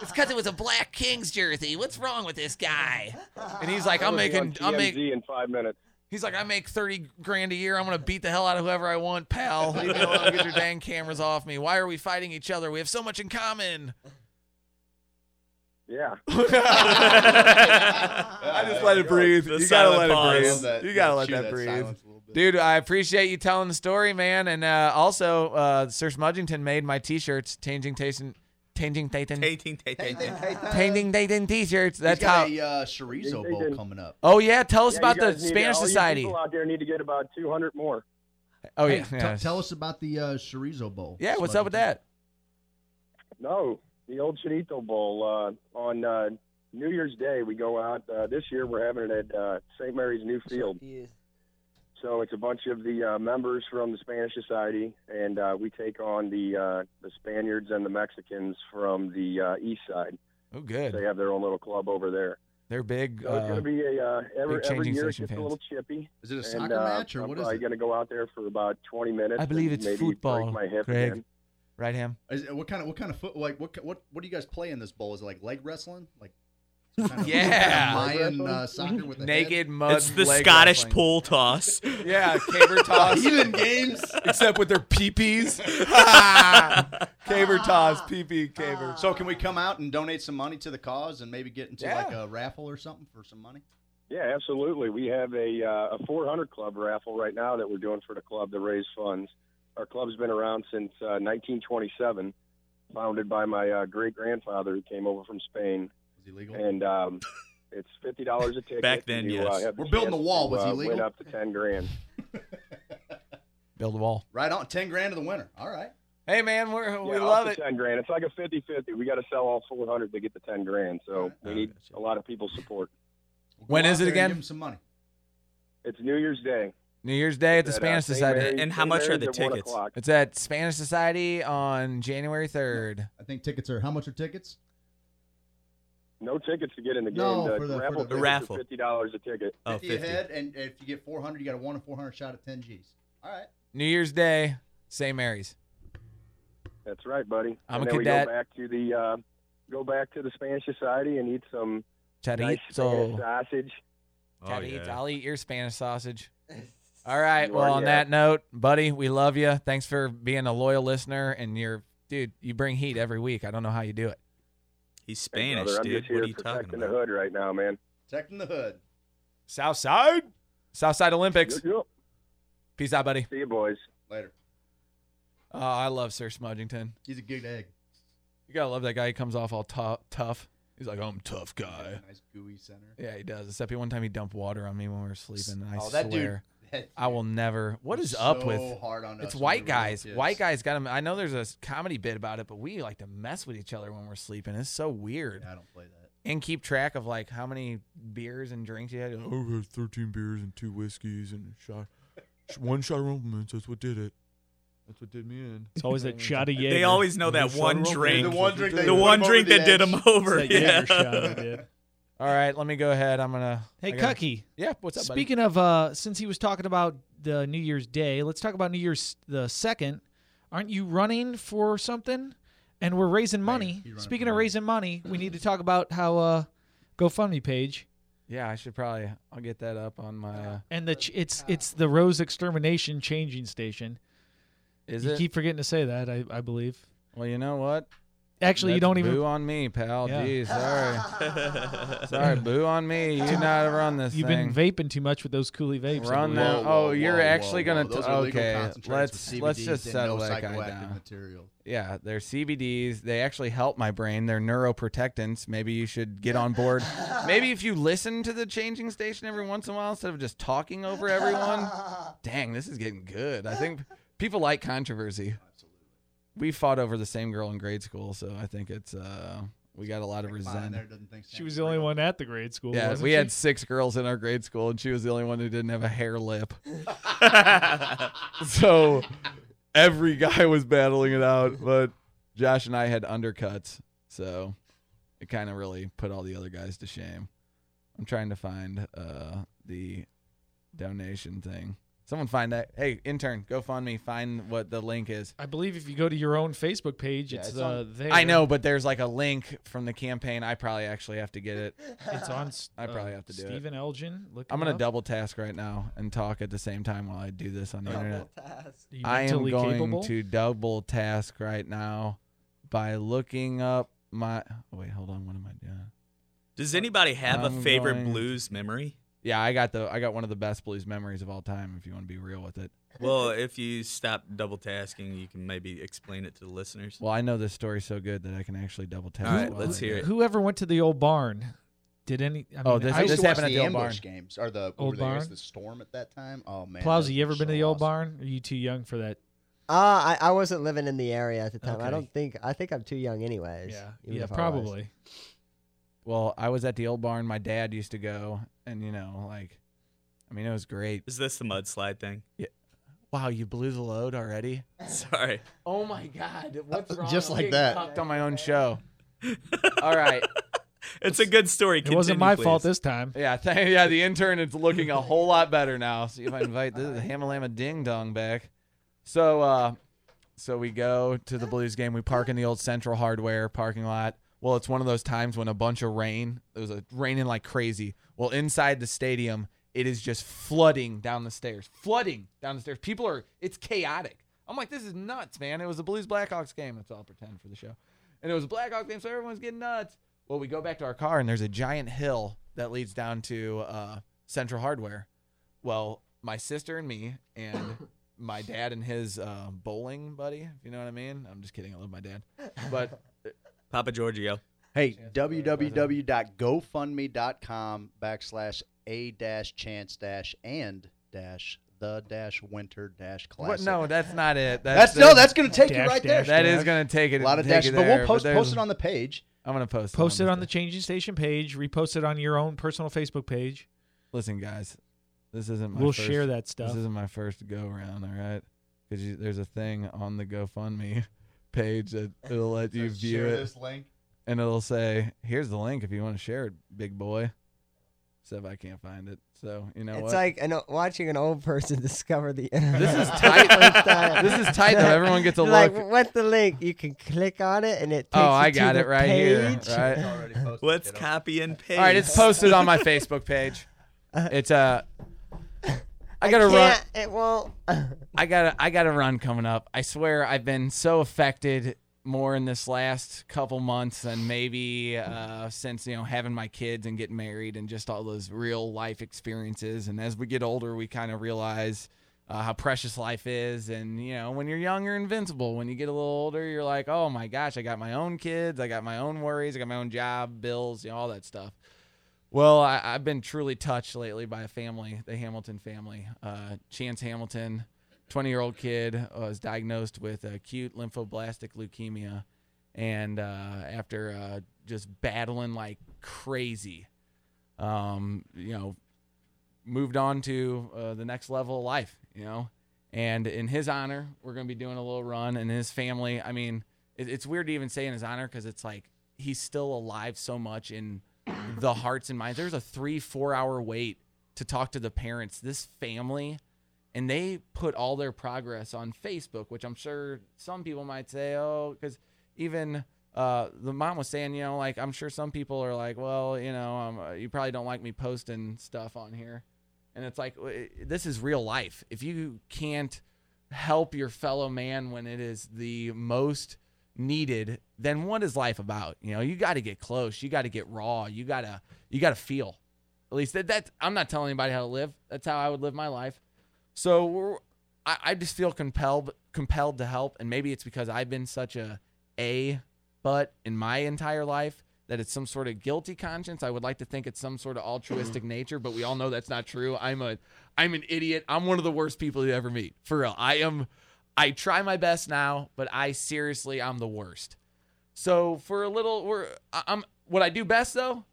it's because it was a Black Kings jersey. What's wrong with this guy? And he's like, I'm It'll be on making, I'm making. in five minutes. He's like, I make thirty grand a year. I'm gonna beat the hell out of whoever I want, pal. Leave me alone. Get your dang cameras off me. Why are we fighting each other? We have so much in common. Yeah. [laughs] [laughs] I just let it breathe. The you gotta let pause. it breathe. That. You gotta let that, that breathe. silence a little bit. Dude, I appreciate you telling the story, man. And uh, also, uh, Sir Smudgington made my T-shirts, changing taste and changing Taten. Tating, tating, Changing Taten T-shirts. He's That's got how. a uh, chorizo bowl coming up. Oh yeah, tell us Yeah, about the guys need- Spanish all you Society. people out there need to get about 200 more. Oh Hey, yeah, t- yeah. tell us about the uh, chorizo bowl. Yeah, what's up with that? No, the old Chorizo Bowl uh, on uh, New Year's Day. We go out. Uh, this year we're having it at uh, St. Mary's New Field. So it's a bunch of the uh, members from the Spanish Society, and uh, we take on the uh, the Spaniards and the Mexicans from the uh, east side. Oh, good. They have their own little club over there. They're big. So it's Uh, going to be a uh, every, big every year it station gets a little chippy. Is it a and, soccer uh, match or I'm what is probably it? going to go out there for about 20 minutes. I believe it's maybe football. Break my hip Greg. again. Right, Ham. Is it, what kind of what kind of foot like what what what do you guys play in this bowl? Is it like leg wrestling? Like some kind of- [laughs] Yeah. kind of Mayan uh, soccer with the Naked head? mud. It's the Scottish wrestling. pole toss. [laughs] Yeah, caber [laughs] toss. Even games. Except with their peepees. caber toss, pee-pee, caber. So can we come out and donate some money to the cause and maybe get into Yeah. like a raffle or something for some money? Yeah, absolutely. We have a uh, a 400 club raffle right now that we're doing for the club to raise funds. Our club's been around since uh, 1927, founded by my uh, great grandfather who came over from Spain. Was he legal? And um, it's fifty dollars a ticket. Back then, You, yes. Uh, the We're building the wall. to, Was he uh, legal? Win up to ten grand. [laughs] Build the wall. Right on, ten grand to the winner. All right. Hey man, we're, we love up it. to Ten grand. It's like a 50-50. We got to sell all four hundred to get the ten grand. So we need a lot of people's support. When Go is out it there and again? Some money. It's New Year's Day. New Year's Day at the At, uh, Spanish St. Society. Mary's- And how St. much are the tickets? It's at Spanish Society on January third. I think tickets are how much are tickets? No tickets to get in the game. No, the, for the- for raffle the- raffle. fifty dollars a ticket. Oh, 50 50. ahead, and if you get 400, you got a 1 in 400 shot at 10 G's. All right. New Year's Day, St. Mary's. That's right, buddy. I'm and a then cadet. we go back to the uh, go back to the Spanish Society and eat some nice Spanish sausage. Oh, Chorizo. yeah. I'll eat your Spanish sausage. [laughs] All right. Well, on already that note, buddy, we love you. Thanks for being a loyal listener, and you're, dude, you bring heat every week. I don't know how you do it. He's Hey, Spanish, brother, dude. What are you talking about? protecting the hood right now, man. Protecting the hood. Southside, Southside Olympics. Yep, yep. Peace out, buddy. See you, boys. Later. Oh, I love Sir Smudgington. He's a good egg. You gotta love that guy. He comes off all tou- tough. He's like, I'm a tough guy. Nice gooey center. Yeah, he does. Except he one time he dumped water on me when we were sleeping. and I Oh, that dude- swear, that I will never. What is was is up with? hard on it's white we were little guys. kids. White guys got them. I know there's a comedy bit about it, but we like to mess with each other when we're sleeping. It's so weird. Yeah, I don't play that. And keep track of like how many beers and drinks you had. Oh, I had 13 beers and two whiskeys and a shot, one shot of Rumple Minze. That's what did it. That's what did me in. It's always that shot of Jaeger. They always know that one drink. The one drink the that one put 'em over drink the that did edge. them over. Yeah. Jaeger shot I did. All right, let me go ahead. I'm gonna. Hey, I gotta- Cucky. Yeah, what's up, buddy? Speaking of, uh, since he was talking about the New Year's Day, let's talk about New Year's the second. Aren't you running for something? And we're raising money. he running Speaking for of money. raising money, we need to talk about how uh, GoFundMe page Yeah, I should probably. I'll get that up on my. Uh, and the ch- it's it's the Rose Extermination Changing Station. is you it? keep forgetting to say that. I, I believe. well, you know what? Actually, you don't even. boo on me, pal. Yeah. Jeez, [laughs] sorry, sorry, boo on me. You not run this You've thing. been vaping too much with those Coolie vapes. Run believe. them. Whoa, oh, whoa, you're whoa, actually whoa, gonna. whoa. Those t- okay, let's let's just settle no that guy down. Material. Yeah, they're CBDs. They actually help my brain. They're neuroprotectants. Maybe you should get on board. [laughs] Maybe if you listen to the changing station every once in a while instead of just talking over everyone. [laughs] Dang, this is getting good. I think people like controversy. We fought over the same girl in grade school, so I think it's uh we got a lot of resentment. there She was the only one at the grade school. Yeah, wasn't we she? had six girls in our grade school, and she was the only one who didn't have a hair lip. [laughs] so every guy was battling it out, but Josh and I had undercuts, so it kind of really put all the other guys to shame. I'm trying to find uh, the donation thing. Someone find that. Hey, intern, go fund me. Find what the link is. I believe if you go to your own Facebook page, Yeah, it's, it's uh, there. I know, but there's like a link from the campaign. I probably actually have to get it. It's on. s- [laughs] I probably uh, have to do it. Stephen Elgin. Look I'm gonna up. double task right now and talk at the same time while I do this on the internet. task. Are you I am going capable? to double task right now by looking up my. Oh, wait, hold on. What am I doing? Does anybody have a I'm favorite going- blues memory? Yeah, I got the I got one of the best blues memories of all time. If you want to be real with it. Well, if you stop double tasking, you can maybe explain it to the listeners. Well, I know this story so good that I can actually double task. All right, while let's hear it. Whoever went to the old barn? Did any? I mean, Oh, this- I used this to watch happened at the the old ambush barn. games or the Old were they, barn? the storm at that time. Oh man, Plowsy, those you ever were been to the old awesome. barn? Are you too young for that? Uh, I, I wasn't living in the area at the time. I don't think. I think I'm too young, anyways. Yeah, even yeah, if I was. probably. Well, I was at the old barn. My dad used to go, and you know, like, I mean, it was great. Is this the mudslide thing? Yeah. Wow, you blew the load already. [laughs] Sorry. Oh my God, what's wrong? Just I'm like getting that. cucked on my own show. [laughs] All right. It's a good story. It wasn't Continue, my fault this time. Yeah, [laughs] th- yeah. The intern is looking a whole lot better now. See if I invite the, the Hamalama Ding Dong back. So, uh, so we go to the Blues game. We park in the old Central Hardware parking lot. Well, it's one of those times when a bunch of rain. It was raining like crazy. Well, inside the stadium, it is just flooding down the stairs. Flooding down the stairs. People are. It's chaotic. I'm like, this is nuts, man. It was a Blues Blackhawks game. That's all I'll pretend for the show. And it was a Blackhawks game, so everyone's getting nuts. Well, we go back to our car, and there's a giant hill that leads down to uh, Central Hardware. Well, my sister and me, and my dad and his uh, bowling buddy, if you know what I mean. I'm just kidding. I love my dad. But Papa Giorgio. Hey, www.gofundme.com backslash a dash chance dash and dash the dash winter dash What? No, that's not it. That's, no, that's gonna take you Dash, right there. dash, That is gonna take it. a lot of take dashes, it but there, we'll post there's- post it on the page. I'm gonna post. it Post on it the- on the Changing Station page. Repost it on your own personal Facebook page. Listen, guys, this isn't. My We'll first- share that stuff. This isn't my first go around. All right, because there's a thing on the GoFundMe page that it'll let you Says, view "Share it, this link." and it'll say, "Here's the link if you want to share it, big boy." Except I can't find it. So you know It's what? like an, watching an old person [laughs] discover the internet. This is [laughs] tight. This is tight, though. Everyone gets a You're like, look. what's the link? You can click on it, and it takes Oh, I you to got the it right here. Right. Let's copy and paste. All right, it's posted on my [laughs] Facebook page. It's uh, I gotta run. It won't. I got to I got to run coming up. I swear I've been so affected more in this last couple months than maybe uh, since you know having my kids and getting married and just all those real life experiences. And as we get older, we kind of realize uh, how precious life is. And you know, when you're young, you're invincible. When you get a little older, you're like, oh my gosh, I got my own kids, I got my own worries, I got my own job, bills, you know, all that stuff. Well, I, I've been truly touched lately by a family, the Hamilton family. Uh, Chance Hamilton, 20 year old kid, was diagnosed with acute lymphoblastic leukemia. And uh, after uh, just battling like crazy, um, you know, moved on to uh, the next level of life, you know. And in his honor, we're going to be doing a little run. And his family, I mean, it, it's weird to even say in his honor because it's like he's still alive so much in the hearts and minds. There's a three, four hour wait to talk to the parents. This family, and they put all their progress on Facebook, which I'm sure some people might say, oh, because even uh, the mom was saying, you know, like I'm sure some people are like, well, you know, um, you probably don't like me posting stuff on here, and it's like this is real life. If you can't help your fellow man when it is the most needed, then what is life about? You know, you got to get close. You got to get raw. You got to you got to feel. At least that, that I'm not telling anybody how to live. That's how I would live my life. So we're, I, I just feel compelled compelled to help, and maybe it's because I've been such a a but in my entire life that it's some sort of guilty conscience. I would like to think it's some sort of altruistic [clears throat] nature, but we all know that's not true. I'm a I'm an idiot. I'm one of the worst people you ever meet. For real. I am I try my best now, but I seriously I'm the worst. So for a little we're I'm what I do best though,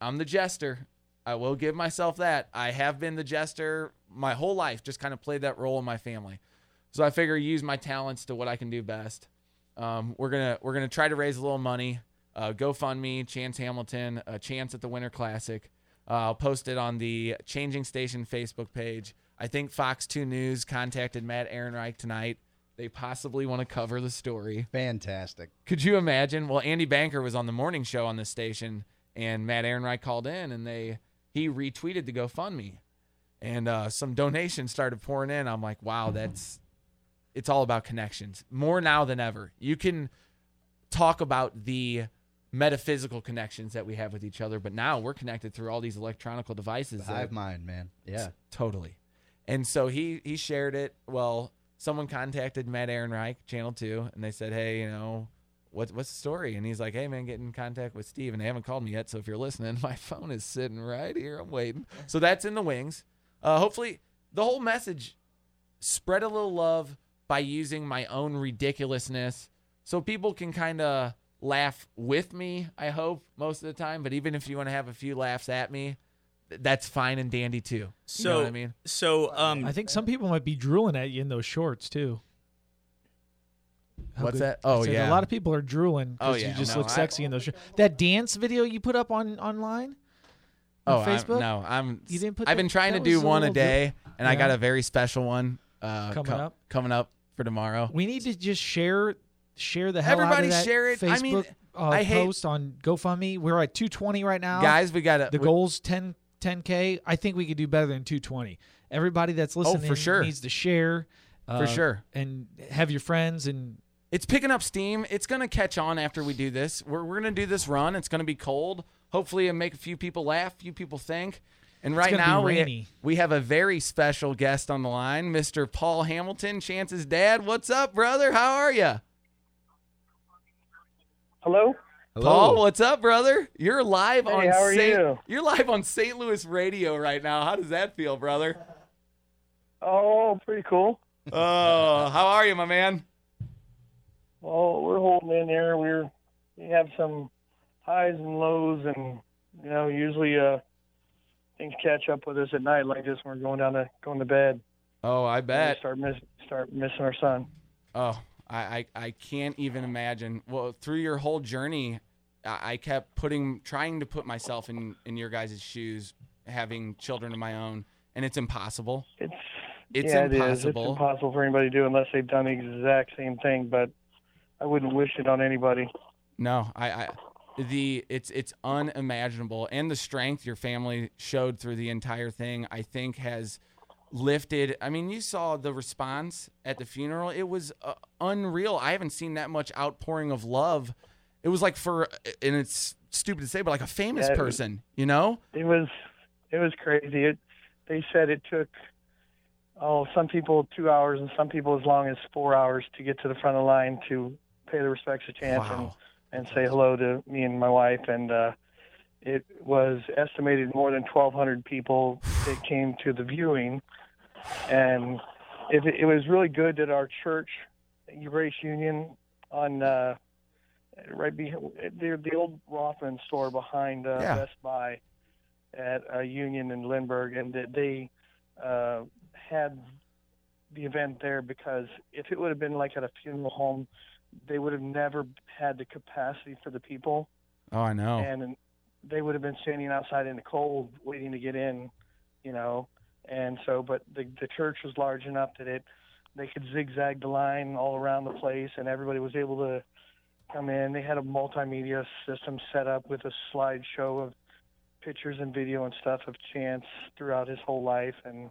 I'm the jester. I will give myself that. I have been the jester my whole life, just kind of played that role in my family. So I figure use my talents to what I can do best. Um, we're gonna we're gonna try to raise a little money. Uh, GoFundMe, Chance Hamilton, a chance at the Winter Classic. Uh, I'll post it on the Changing Station Facebook page. I think Fox 2 News contacted Matt Ehrenreich tonight. They possibly want to cover the story. Fantastic. Could you imagine? Well, Andy Banker was on the morning show on this station, and Matt Ehrenreich called in, and they he retweeted the GoFundMe, and uh, some donations started pouring in. I'm like, wow, that's it's all about connections more now than ever. You can talk about the metaphysical connections that we have with each other, but now we're connected through all these electronical devices. The hive mind, man. Yeah. totally. And so he he shared it. Well, someone contacted Matt Ehrenreich, Channel Two, and they said, "Hey, you know, what what's the story?" And he's like, "Hey, man, get in contact with Steve." And they haven't called me yet, so if you're listening, [laughs] my phone is sitting right here. I'm waiting. So that's in the wings. Uh, hopefully, the whole message spread a little love by using my own ridiculousness, so people can kind of laugh with me. I hope most of the time, but even if you want to have a few laughs at me, that's fine and dandy too. you So know what I mean? So um, I think some people might be drooling at you in those shorts too. How What's good- that? Oh, said yeah. A lot of people are drooling Oh, yeah, you just no, look I- sexy in those shorts. That dance video you put up on online. Oh, on I'm- Facebook. no, I'm. You didn't put. I've that- been trying to do one a little dro- day, and I got a very special one uh, Coming co- up? Coming up for tomorrow. We need to just share share the hell out Everybody of that share it. Facebook I mean, uh, I hate- post on GoFundMe. We're at 220 right now. Guys, we gotta- the we- goals 10 10k. I think we could do better than 220. Everybody that's listening Oh, for sure. needs to share For uh, sure. and have your friends and It's picking up steam. It's gonna catch on after we do this. We're we're gonna do this run. It's gonna be cold. Hopefully, it'll make a few people laugh, a few people think. And right now, we, rainy. we have a very special guest on the line, Mr. Paul Hamilton, Chance's dad. What's up, brother? How are you? Hello? Paul, what's up, brother? You're live Hey, on how are St. you? You're live on St. Louis radio right now. How does that feel, brother? Oh, pretty cool. Oh, how are you, my man? Well, we're holding in there. We're we have some highs and lows, and you know, usually uh, things catch up with us at night like this when we're going down to going to bed. Oh, I And we bet. start miss start missing our son. Oh, I, I, I can't even imagine. Well, through your whole journey, I, kept putting, trying to put myself in in your guys' shoes, having children of my own, and it's impossible. It's It's yeah, It is. impossible. It's impossible for anybody to do unless they've done the exact same thing. But I wouldn't wish it on anybody. No, I, I the it's it's unimaginable and the strength your family showed through the entire thing I think has lifted I mean you saw the response at the funeral it was uh, unreal I haven't seen that much outpouring of love it was like for and it's stupid to say but like a famous Yeah, was- person you know? It was it was crazy. It they said it took oh some people two hours and some people as long as four hours to get to the front of the line to pay the respects of chance and, and say hello to me and my wife. And uh it was estimated more than 1200 people that [sighs] came to the viewing. And it, it was really good that our church Grace Union on uh right behind the, the old Rothman store behind uh, Yeah. Best Buy at uh, Union in Lindbergh, and that they uh, had the event there because if it would have been like at a funeral home, they would have never had the capacity for the people, oh I know and they would have been standing outside in the cold waiting to get in, you know. And so, but the the church was large enough that it they could zigzag the line all around the place, and everybody was able to come in. They had a multimedia system set up with a slideshow of pictures and video and stuff of Chance throughout his whole life, and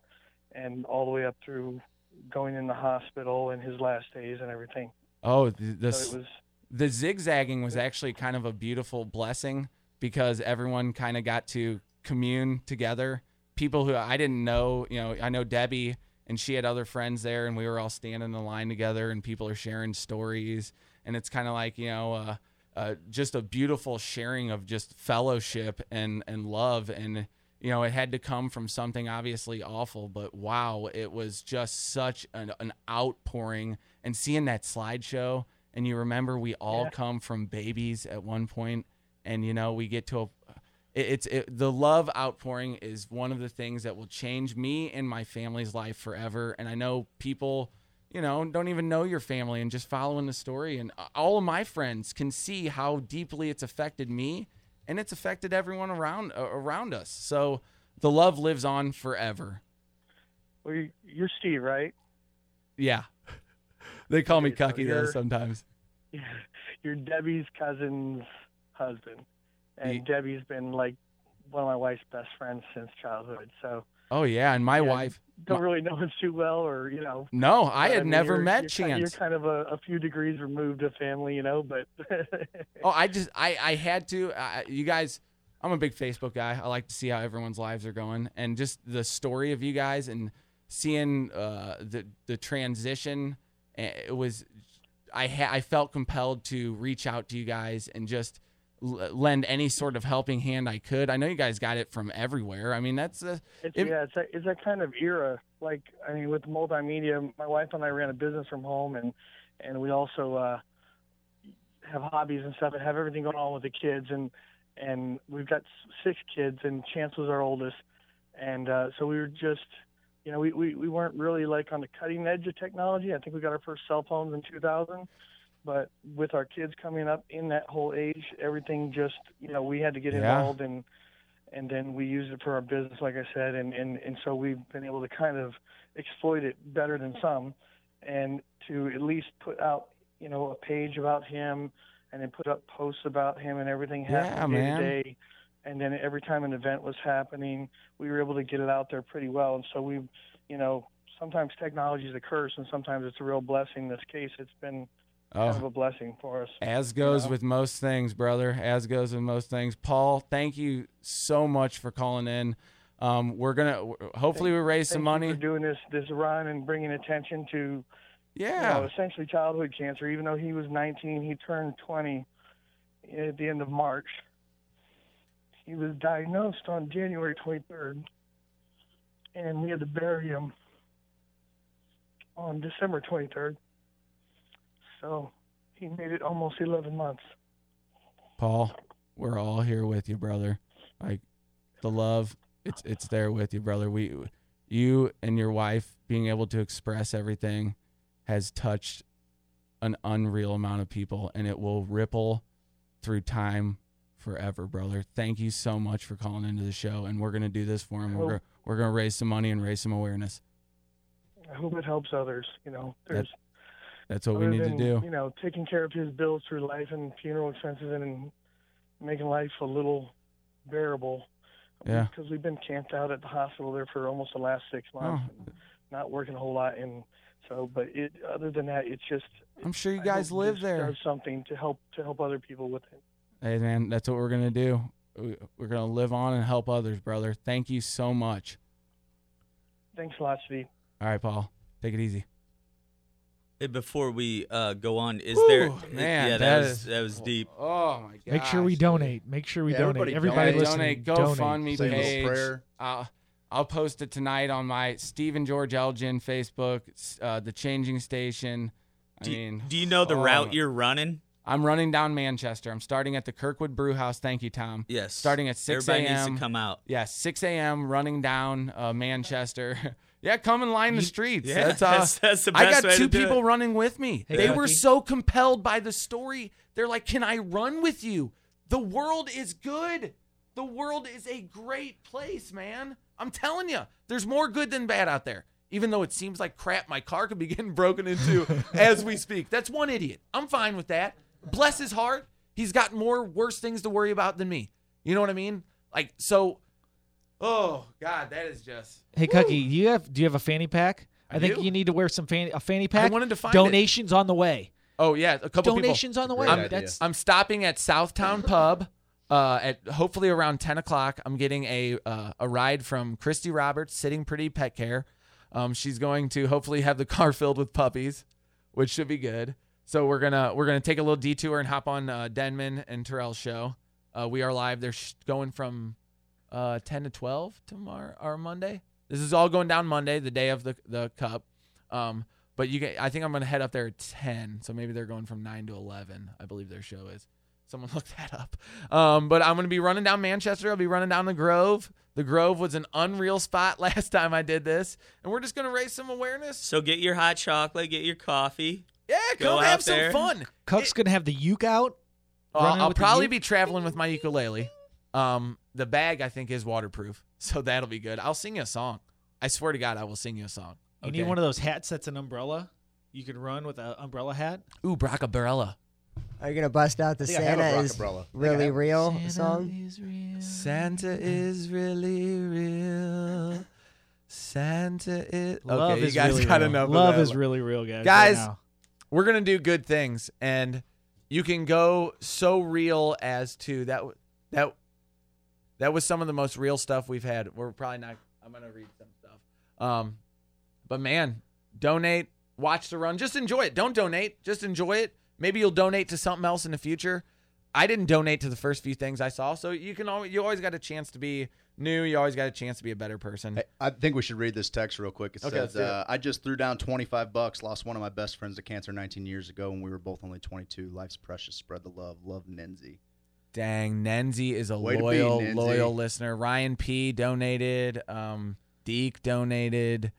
and all the way up through going in the hospital and his last days and everything. Oh, the the, So was- the zigzagging was actually kind of a beautiful blessing because everyone kind of got to commune together. People who I didn't know, you know, I know Debbie and she had other friends there, and we were all standing in the line together, and people are sharing stories, and it's kind of like you know, uh, uh, just a beautiful sharing of just fellowship and and love, and you know, it had to come from something obviously awful, but wow, it was just such an, an outpouring, and seeing that slideshow, and you remember we all Yeah. come from babies at one point, and you know, we get to a it, it's it, the love outpouring is one of the things that will change me and my family's life forever. And I know people, you know, don't even know your family and just following the story. And all of my friends can see how deeply it's affected me, and it's affected everyone around uh, around us. So the love lives on forever. Well, you- you're Steve, right? Yeah, [laughs] they call me so Cucky though sometimes. [laughs] You're Debbie's cousin's husband, and Debbie's been like one of my wife's best friends since childhood. So Oh yeah, and my Yeah, wife. don't really know him [laughs] too well, or you know. No, I had mean, never you're- met you're Chance. You're kind of a, a few degrees removed of family, you know, but [laughs] Oh, I just I I had to. I, you guys, I'm a big Facebook guy. I like to see how everyone's lives are going, and just the story of you guys and seeing uh, the the transition. eh, It was I ha- I felt compelled to reach out to you guys and just lend any sort of helping hand I could. I know you guys got it from everywhere. I mean, that's a, It's, it- yeah, it's that, it's that kind of era. Like, I mean, with multimedia, my wife and I ran a business from home, and and we also uh, have hobbies and stuff, and have everything going on with the kids, and and we've got six kids, and Chance was our oldest, and uh, so we were just, you know, we, we we weren't really like on the cutting edge of technology. I think we got our first cell phones in 2000, but with our kids coming up in that whole age, everything just, you know, we had to get Yeah. involved and and then we used it for our business, like I said, and, and, and so we've been able to kind of exploit it better than some, and to at least put out, you know, a page about him, and then put up posts about him and everything Yeah, happening day to day, and then every time an event was happening, we were able to get it out there pretty well, and so we, you know, sometimes technology is a curse, and sometimes it's a real blessing. In this case, it's been kind Oh. of a blessing for us. As goes with most things, brother. As goes with most things. Paul, thank you so much for calling in. Um, we're gonna hopefully we raise some you money. for doing this this run and bringing attention to Yeah. you know, essentially childhood cancer. Even though he was 19, he turned 20 at the end of March. He was diagnosed on January 23rd, and we had to bury him on December 23rd. So he made it almost 11 months. Paul, we're all here with you, brother. Like the love, it's it's there with you, brother. We, you and your wife being able to express everything has touched an unreal amount of people, and it will ripple through time forever, brother. Thank you so much for calling into the show, and we're gonna do this for him. We're gonna, we're gonna raise some money and raise some awareness. I hope it helps others. You know, That- there's That's what we need than, to do. You know, taking care of his bills through life and funeral expenses and making life a little bearable. Yeah. Because we've been camped out at the hospital there for almost the last six oh. months, Oh. and not working a whole lot. And so, but it, other than that, it's just. I'm sure you guys live there. Does something to help to help other people with it. Hey man, that's what we're gonna do. We- We're gonna live on and help others, brother. Thank you so much. Thanks a lot, Steve. All right, Paul, take it easy. Hey, before we uh, go on, is Whew, there? man, yeah, that that, was is- that was deep. Oh my god! Make sure we donate. Make sure we Yeah, donate. everybody Everybody, donate. listening, donate. donate. GoFundMe page. I'll, I'll post it tonight on my Stephen George Elgin Facebook, uh, the Changing Station. I Do, mean, do you know the oh route you're running? I'm running down Manchester. I'm starting at the Kirkwood Brew House. Thank you, Tom. Yes. Starting at 6 Everybody a.m. needs to come out. Yes, 6 a.m. running down uh, Manchester. [laughs] yeah, come and line the streets. yeah, that's, uh, that's- that's the I got way two to do people it. running with me. Hey, they were so compelled by the story. They're like, "Can I run with you? The world is good. The world is a great place, man. I'm telling you, there's more good than bad out there." Even though it seems like crap, my car could be [laughs] getting broken into [laughs] as we speak. That's one idiot. I'm fine with that. Bless his heart. He's got more worse things to worry about than me. You know what I mean? Like so. Oh God, that is just. Hey, Cookie, do you have do you have a fanny pack? I, I think do. you need to wear some fanny a fanny pack. I wanted to find it. donations on the way. Oh yeah, a couple Donations people. on the way. I'm, That's I'm stopping at Southtown Pub. Uh, at hopefully around ten o'clock, I'm getting a uh, a ride from Christy Roberts, Sitting Pretty Pet Care. Um, she's going to hopefully have the [laughs] car filled with puppies, which should be good. So we're gonna we're gonna take a little detour and hop on uh, Denman and Terrell's show. Uh, we are live. They're sh- going from uh, ten to twelve tomorrow or Monday. This is all going down Monday, the day of the the cup. Um, but you get, I think I'm gonna head up there at ten, so maybe they're going from nine to eleven. I believe their show is. Someone [laughs] look that up. Um, but I'm gonna be running down Manchester. I'll be running down the Grove. The Grove was an unreal spot [laughs] last time I did this, and we're just gonna raise some awareness. So get your hot chocolate, get your coffee. Yeah, Go come out have some there. fun. Cook's gonna have the uke out. Uh, I'll probably be traveling with my ukulele. Um, the bag I think is waterproof, [laughs] so that'll be good. I'll sing you a song. I swear to God, I will sing you a song. You need one of those hats that's an umbrella. You could run with an umbrella hat. Ooh, Braccabarella. Are you gonna bust out the I think I have a Santa is Brockabrella. I think I really have- real song? Santa is really real. Santa is. Love okay, you is guys really got real. enough. of Love that is really real, guys, Guys, now. we're gonna do good things, and you can go so real as to that. That that was some of the most real stuff we've had. We're probably not. I'm gonna read some stuff. Um, but man, donate, watch the run, just enjoy it. Don't donate, just enjoy it. Maybe you'll donate to something else in the future. I didn't donate to the first few things I saw, so you can always you always got a chance to be new. You always got a chance to be a better person. I think we should read this text real quick. It Okay, says, it. uh, "I just threw down 25 bucks. Lost one of my best friends to cancer 19 years ago when we were both only 22. Life's precious. Spread the love. Love Nenzi." Dang, Nenzi is a Way to be, loyal, loyal listener. Ryan P donated. Um, Deke donated.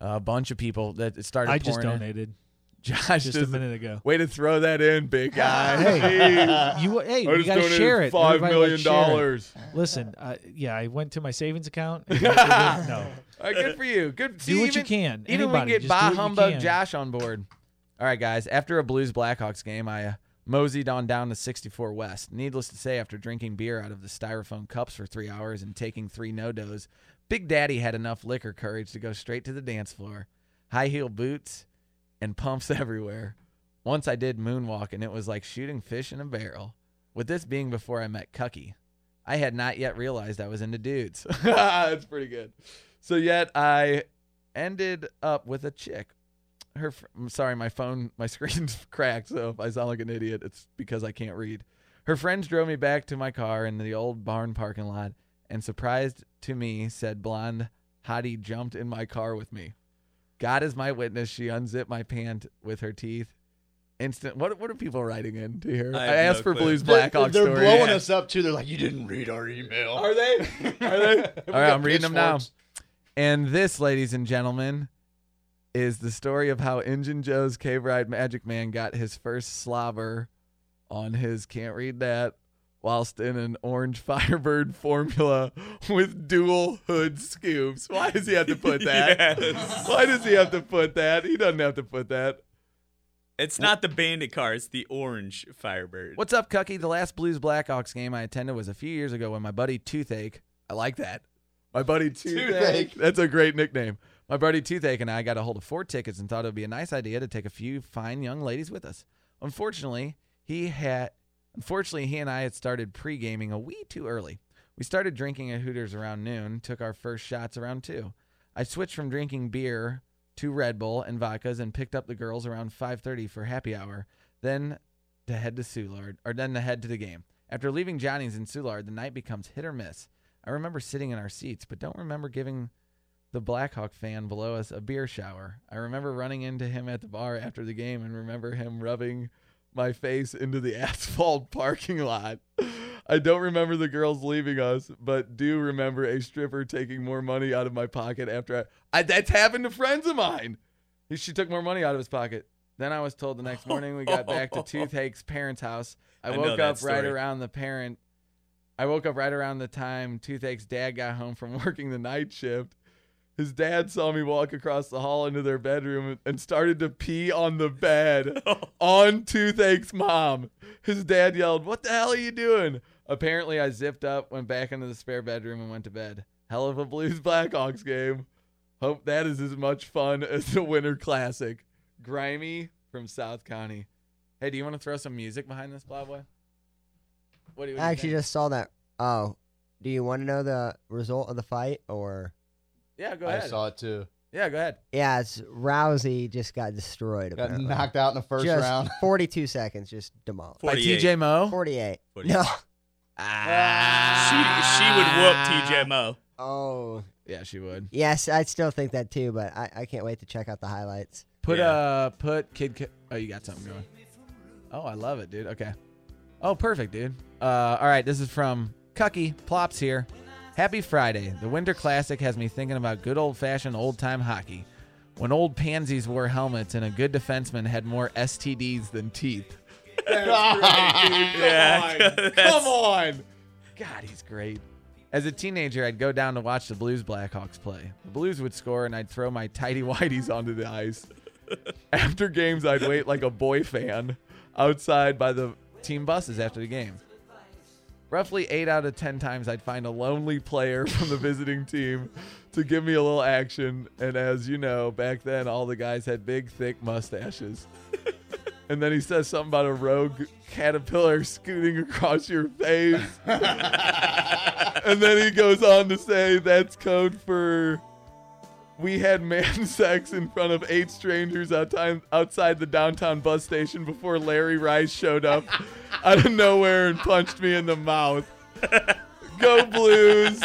A bunch of people that started. I just pouring in. donated. Josh, just a minute ago. Way to throw that in, big guy. [laughs] Hey, you hey, I we gotta share it. Five Everybody, million let's share it. dollars. Listen, uh, yeah, I went to my savings account. [laughs] and it didn't- no, All right, good for you. Good. Do See, what you even- can. Even Anybody, we get just bah do what you humbug. Josh on board. All right, guys. After a Blues Blackhawks game, I uh, moseyed on down to 64 West. Needless to say, after drinking beer out of the styrofoam cups for three hours and taking three no dos, Big Daddy had enough liquor courage to go straight to the dance floor. High heel boots and pumps [laughs] everywhere. Once I did moonwalk, and it was like shooting fish in a barrel. With this being before I met Cucky, I had not yet realized I was into dudes. [laughs] That's pretty good. So yet I ended up with a chick. Her, fr- I'm sorry, my phone, my [laughs] screen's cracked. So if I sound like an idiot, it's because I can't read. Her friends drove me back to my car in the old barn parking lot, and surprised to me, said blonde hottie jumped in my car with me. God is my witness. She unzipped my pant with her teeth. Instant. What what are people writing in to here? I I, asked no for clue. Blues They're- They're story. blowing us [laughs] up too. They're like, you didn't read our email. Are they? [laughs] Are they? All right, I'm reading them now. And this, ladies and gentlemen, is the story of how Injun Joe's Cave Ride Magic Man got his first slobber on his can't read that whilst in an orange [laughs] Firebird formula with dual hood scoops. Why does he have to put that? [laughs] Yes. Why does he have to put that? He doesn't have to put that. It's not the bandit car, it's the orange Firebird. What's up, Cucky? The last Blues Blackhawks game I attended was a few years ago when my buddy Toothache, I like that. My buddy Toothache. Toothache. That's a great nickname. My buddy Toothache and I got a hold of four tickets and thought it would be a nice idea to take a few fine young ladies with us. Unfortunately, he had unfortunately he and I had started pre-gaming a wee too early. We started drinking at Hooters around noon, took our first shots around 2. I switched from drinking beer to Red Bull and vodkas and picked up the girls around 5:30 for happy hour. Then to head to Soulard, or then to head to the game. After leaving Johnny's in Soulard, the night becomes hit or miss. I remember sitting in our seats, but don't remember giving the Blackhawk fan below us a beer shower. I remember running into him at the bar after the game and remember him rubbing my face into the [laughs] asphalt parking lot. I don't remember the girls leaving us, but do remember a stripper taking more money out of my pocket after I, I that's happened to friends of mine. He- She took more money out of his pocket. Then I was told the next morning we got back to [laughs] Toothache's parents' house. I I woke that up right around the parent. I woke up right around the time Toothache's dad got home from [laughs] working the night shift. His dad saw me walk across the hall into their bedroom and started to pee on the bed [laughs] on Toothache's mom. His dad yelled, What the hell are you doing? Apparently, I zipped up, went back into the spare bedroom, and went to bed. Hell of a Blues Blackhawks game. Hope that is as much fun as the Winter Classic. Grimy from South County. Hey, do you want to throw some music behind this, Plowboy? What do you, what do you I actually think? just saw that. Oh, do you want to know the result of the fight or? Yeah, go ahead. I saw it too. Yeah, go ahead. Yeah, it's Rousey just got destroyed. Got apparently. knocked out in the first Just round. [laughs] 42 seconds, just demolished. By TJ Moe? 48. 48. No. She she would whoop TJ Moe. Oh. Yeah, she would. Yes, I still think that too, but I, I can't wait to check out the highlights. Put uh put kid. Ca- oh, you got something going. Oh, I love it, dude. Okay. Oh, perfect, dude. Uh, all right. This is from Cucky Plops here. Happy Friday. The Winter Classic has me thinking about good old fashioned old time hockey. When old pansies wore helmets and a good defenseman had more STDs than teeth. That's great, dude. Come Yeah, on. that's- Come on. God, he's great. As a teenager, I'd go down to watch the Blues Blackhawks play. The Blues would score, and I'd throw my tidy [laughs] whities onto the ice. After games, I'd wait like a boy fan outside by the team buses after the game. Roughly eight out of ten times, I'd find a lonely player from the visiting team to give me a little action. And as you know, back then, all the guys had big, thick mustaches. And then he says something about a rogue caterpillar scooting across your face. [laughs] and then he goes on to say that's code for we had man [laughs] sex in front of eight strangers outside, outside the downtown bus station before Larry Rice showed up [laughs] out of nowhere and punched me in the mouth. Go Blues!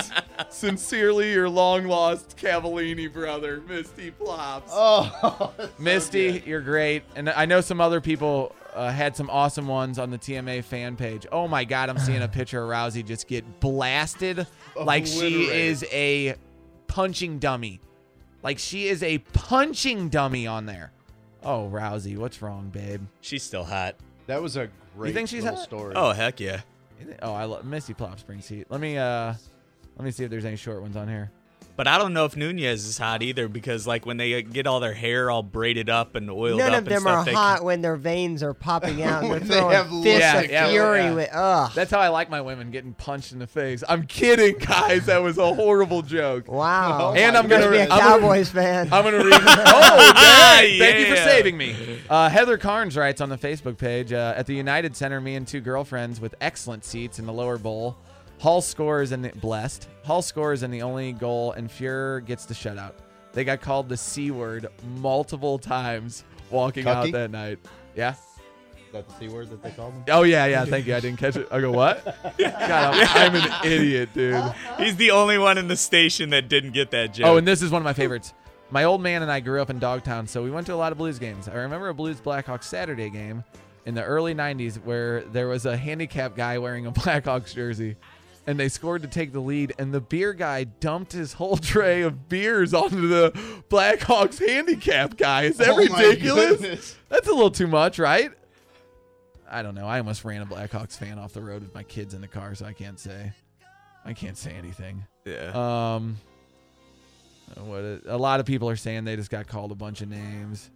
Sincerely, your long lost Cavallini brother, Misty Plops. Oh, [laughs] Misty, you're great. And I know some other people uh, had some awesome ones on the TMA fan page. Oh my God, I'm seeing a picture of Rousey just get blasted like she Obliterated. is a punching dummy. Like she is a punching dummy on there. Oh, Rousey, what's wrong, babe? She's still hot. That was a great you think she's little hot? story. Oh heck yeah. Oh, I love Misty Plop brings heat. Let me uh, let me see if there's any short ones on here. But I don't know if Nunes is hot either because like when they get all their hair all braided up and oiled None up of and them stuff, are they hot when their veins are popping out and [laughs] they're When they throwing have fists Yeah, of yeah, fury yeah. with ugh. That's how I like my women getting punched in the face. I'm kidding, guys. That was a horrible joke. Wow. And I'm gonna be a I'm gonna- Cowboys fan. I'm gonna read. [laughs] Oh, [laughs] dang. thank you for saving me. Uh, Heather Carnes writes on the Facebook page uh, at the United Center. Me and two girlfriends with excellent seats in the lower bowl. Hull scores and blessed. Hull scores and the only goal, and Fuhr gets the shutout. They got called the c word multiple times walking out that night. Yeah. Is that the C word that they called him? Oh yeah, yeah. Thank you. I didn't catch it. I go what? [laughs] God, I'm, I'm an idiot, dude. He's the only one in the station that didn't get that joke. Oh, and this is one of my favorites. my old man and I grew up in Dogtown, so we went to a lot of Blues games. I remember a Blues Blackhawks Saturday game in the early 90s where there was a handicap guy wearing a [laughs] Blackhawks jersey and they scored to take the lead and the beer guy dumped his whole tray of beers onto the Blackhawks handicap guy. Is that Oh ridiculous? That's a little too much, right? I don't know. I almost ran a Blackhawks fan off the road with my kids in the car, so I can't say. I can't say anything. Yeah. Um. What a, a lot of people are saying they just got called a bunch of names.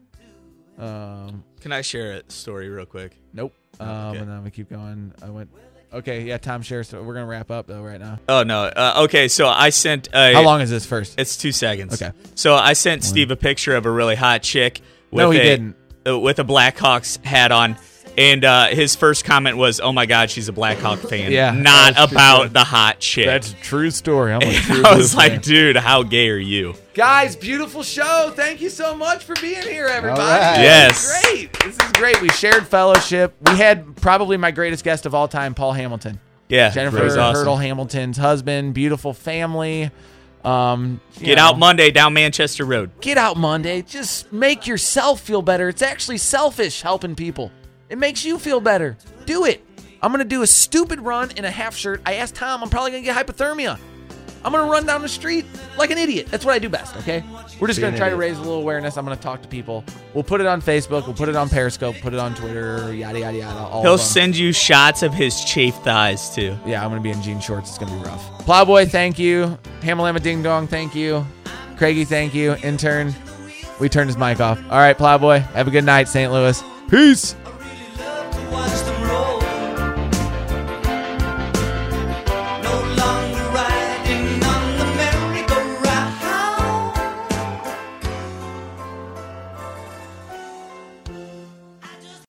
Um. Can I share a story real quick? Nope. Oh, Um. okay. And then we keep going. I went. Okay. Yeah. Tom shares. So we're gonna wrap up though right now. Oh no. Uh, okay, so I sent. A, How long is this first? It's two seconds. Okay. So I sent Steve a picture of a really hot chick. With No, he a, didn't. uh, with a Blackhawks hat on, and uh, his first comment was, "Oh my God, she's a Blackhawk fan." Yeah, Not that's true. about the hot chick. That's a true story. I'm a [laughs] true I was like, fan. dude, how gay are you? Guys, beautiful show. Thank you so much for being here, everybody. right. Yes. great. This is great. We shared fellowship. We had probably my greatest guest of all time, Paul Hamilton. Yeah, Jennifer awesome. Hurdle Hamilton's husband. Beautiful family. Um, Get know, out Monday down Manchester Road. Get out Monday. Just make yourself feel better. It's actually selfish helping people. It makes you feel better. Do it. I'm gonna do a stupid run in a half shirt. I asked Tom. I'm probably gonna get hypothermia. I'm gonna run down the street like an idiot. That's what I do best. Okay. We're just gonna an try to raise a little awareness. I'm gonna talk to people. We'll put it on Facebook. We'll put it on Periscope. Put it on Twitter. Yada yada yada. All He'll send you shots of his chafed thighs too. Yeah, I'm gonna be in jean shorts. It's gonna be rough. Plowboy, thank you. Hamalama Ding Dong, thank you. Craigie, thank you. Intern, we turned his mic off. All right, Plowboy, have a good night, St. Louis. Peace.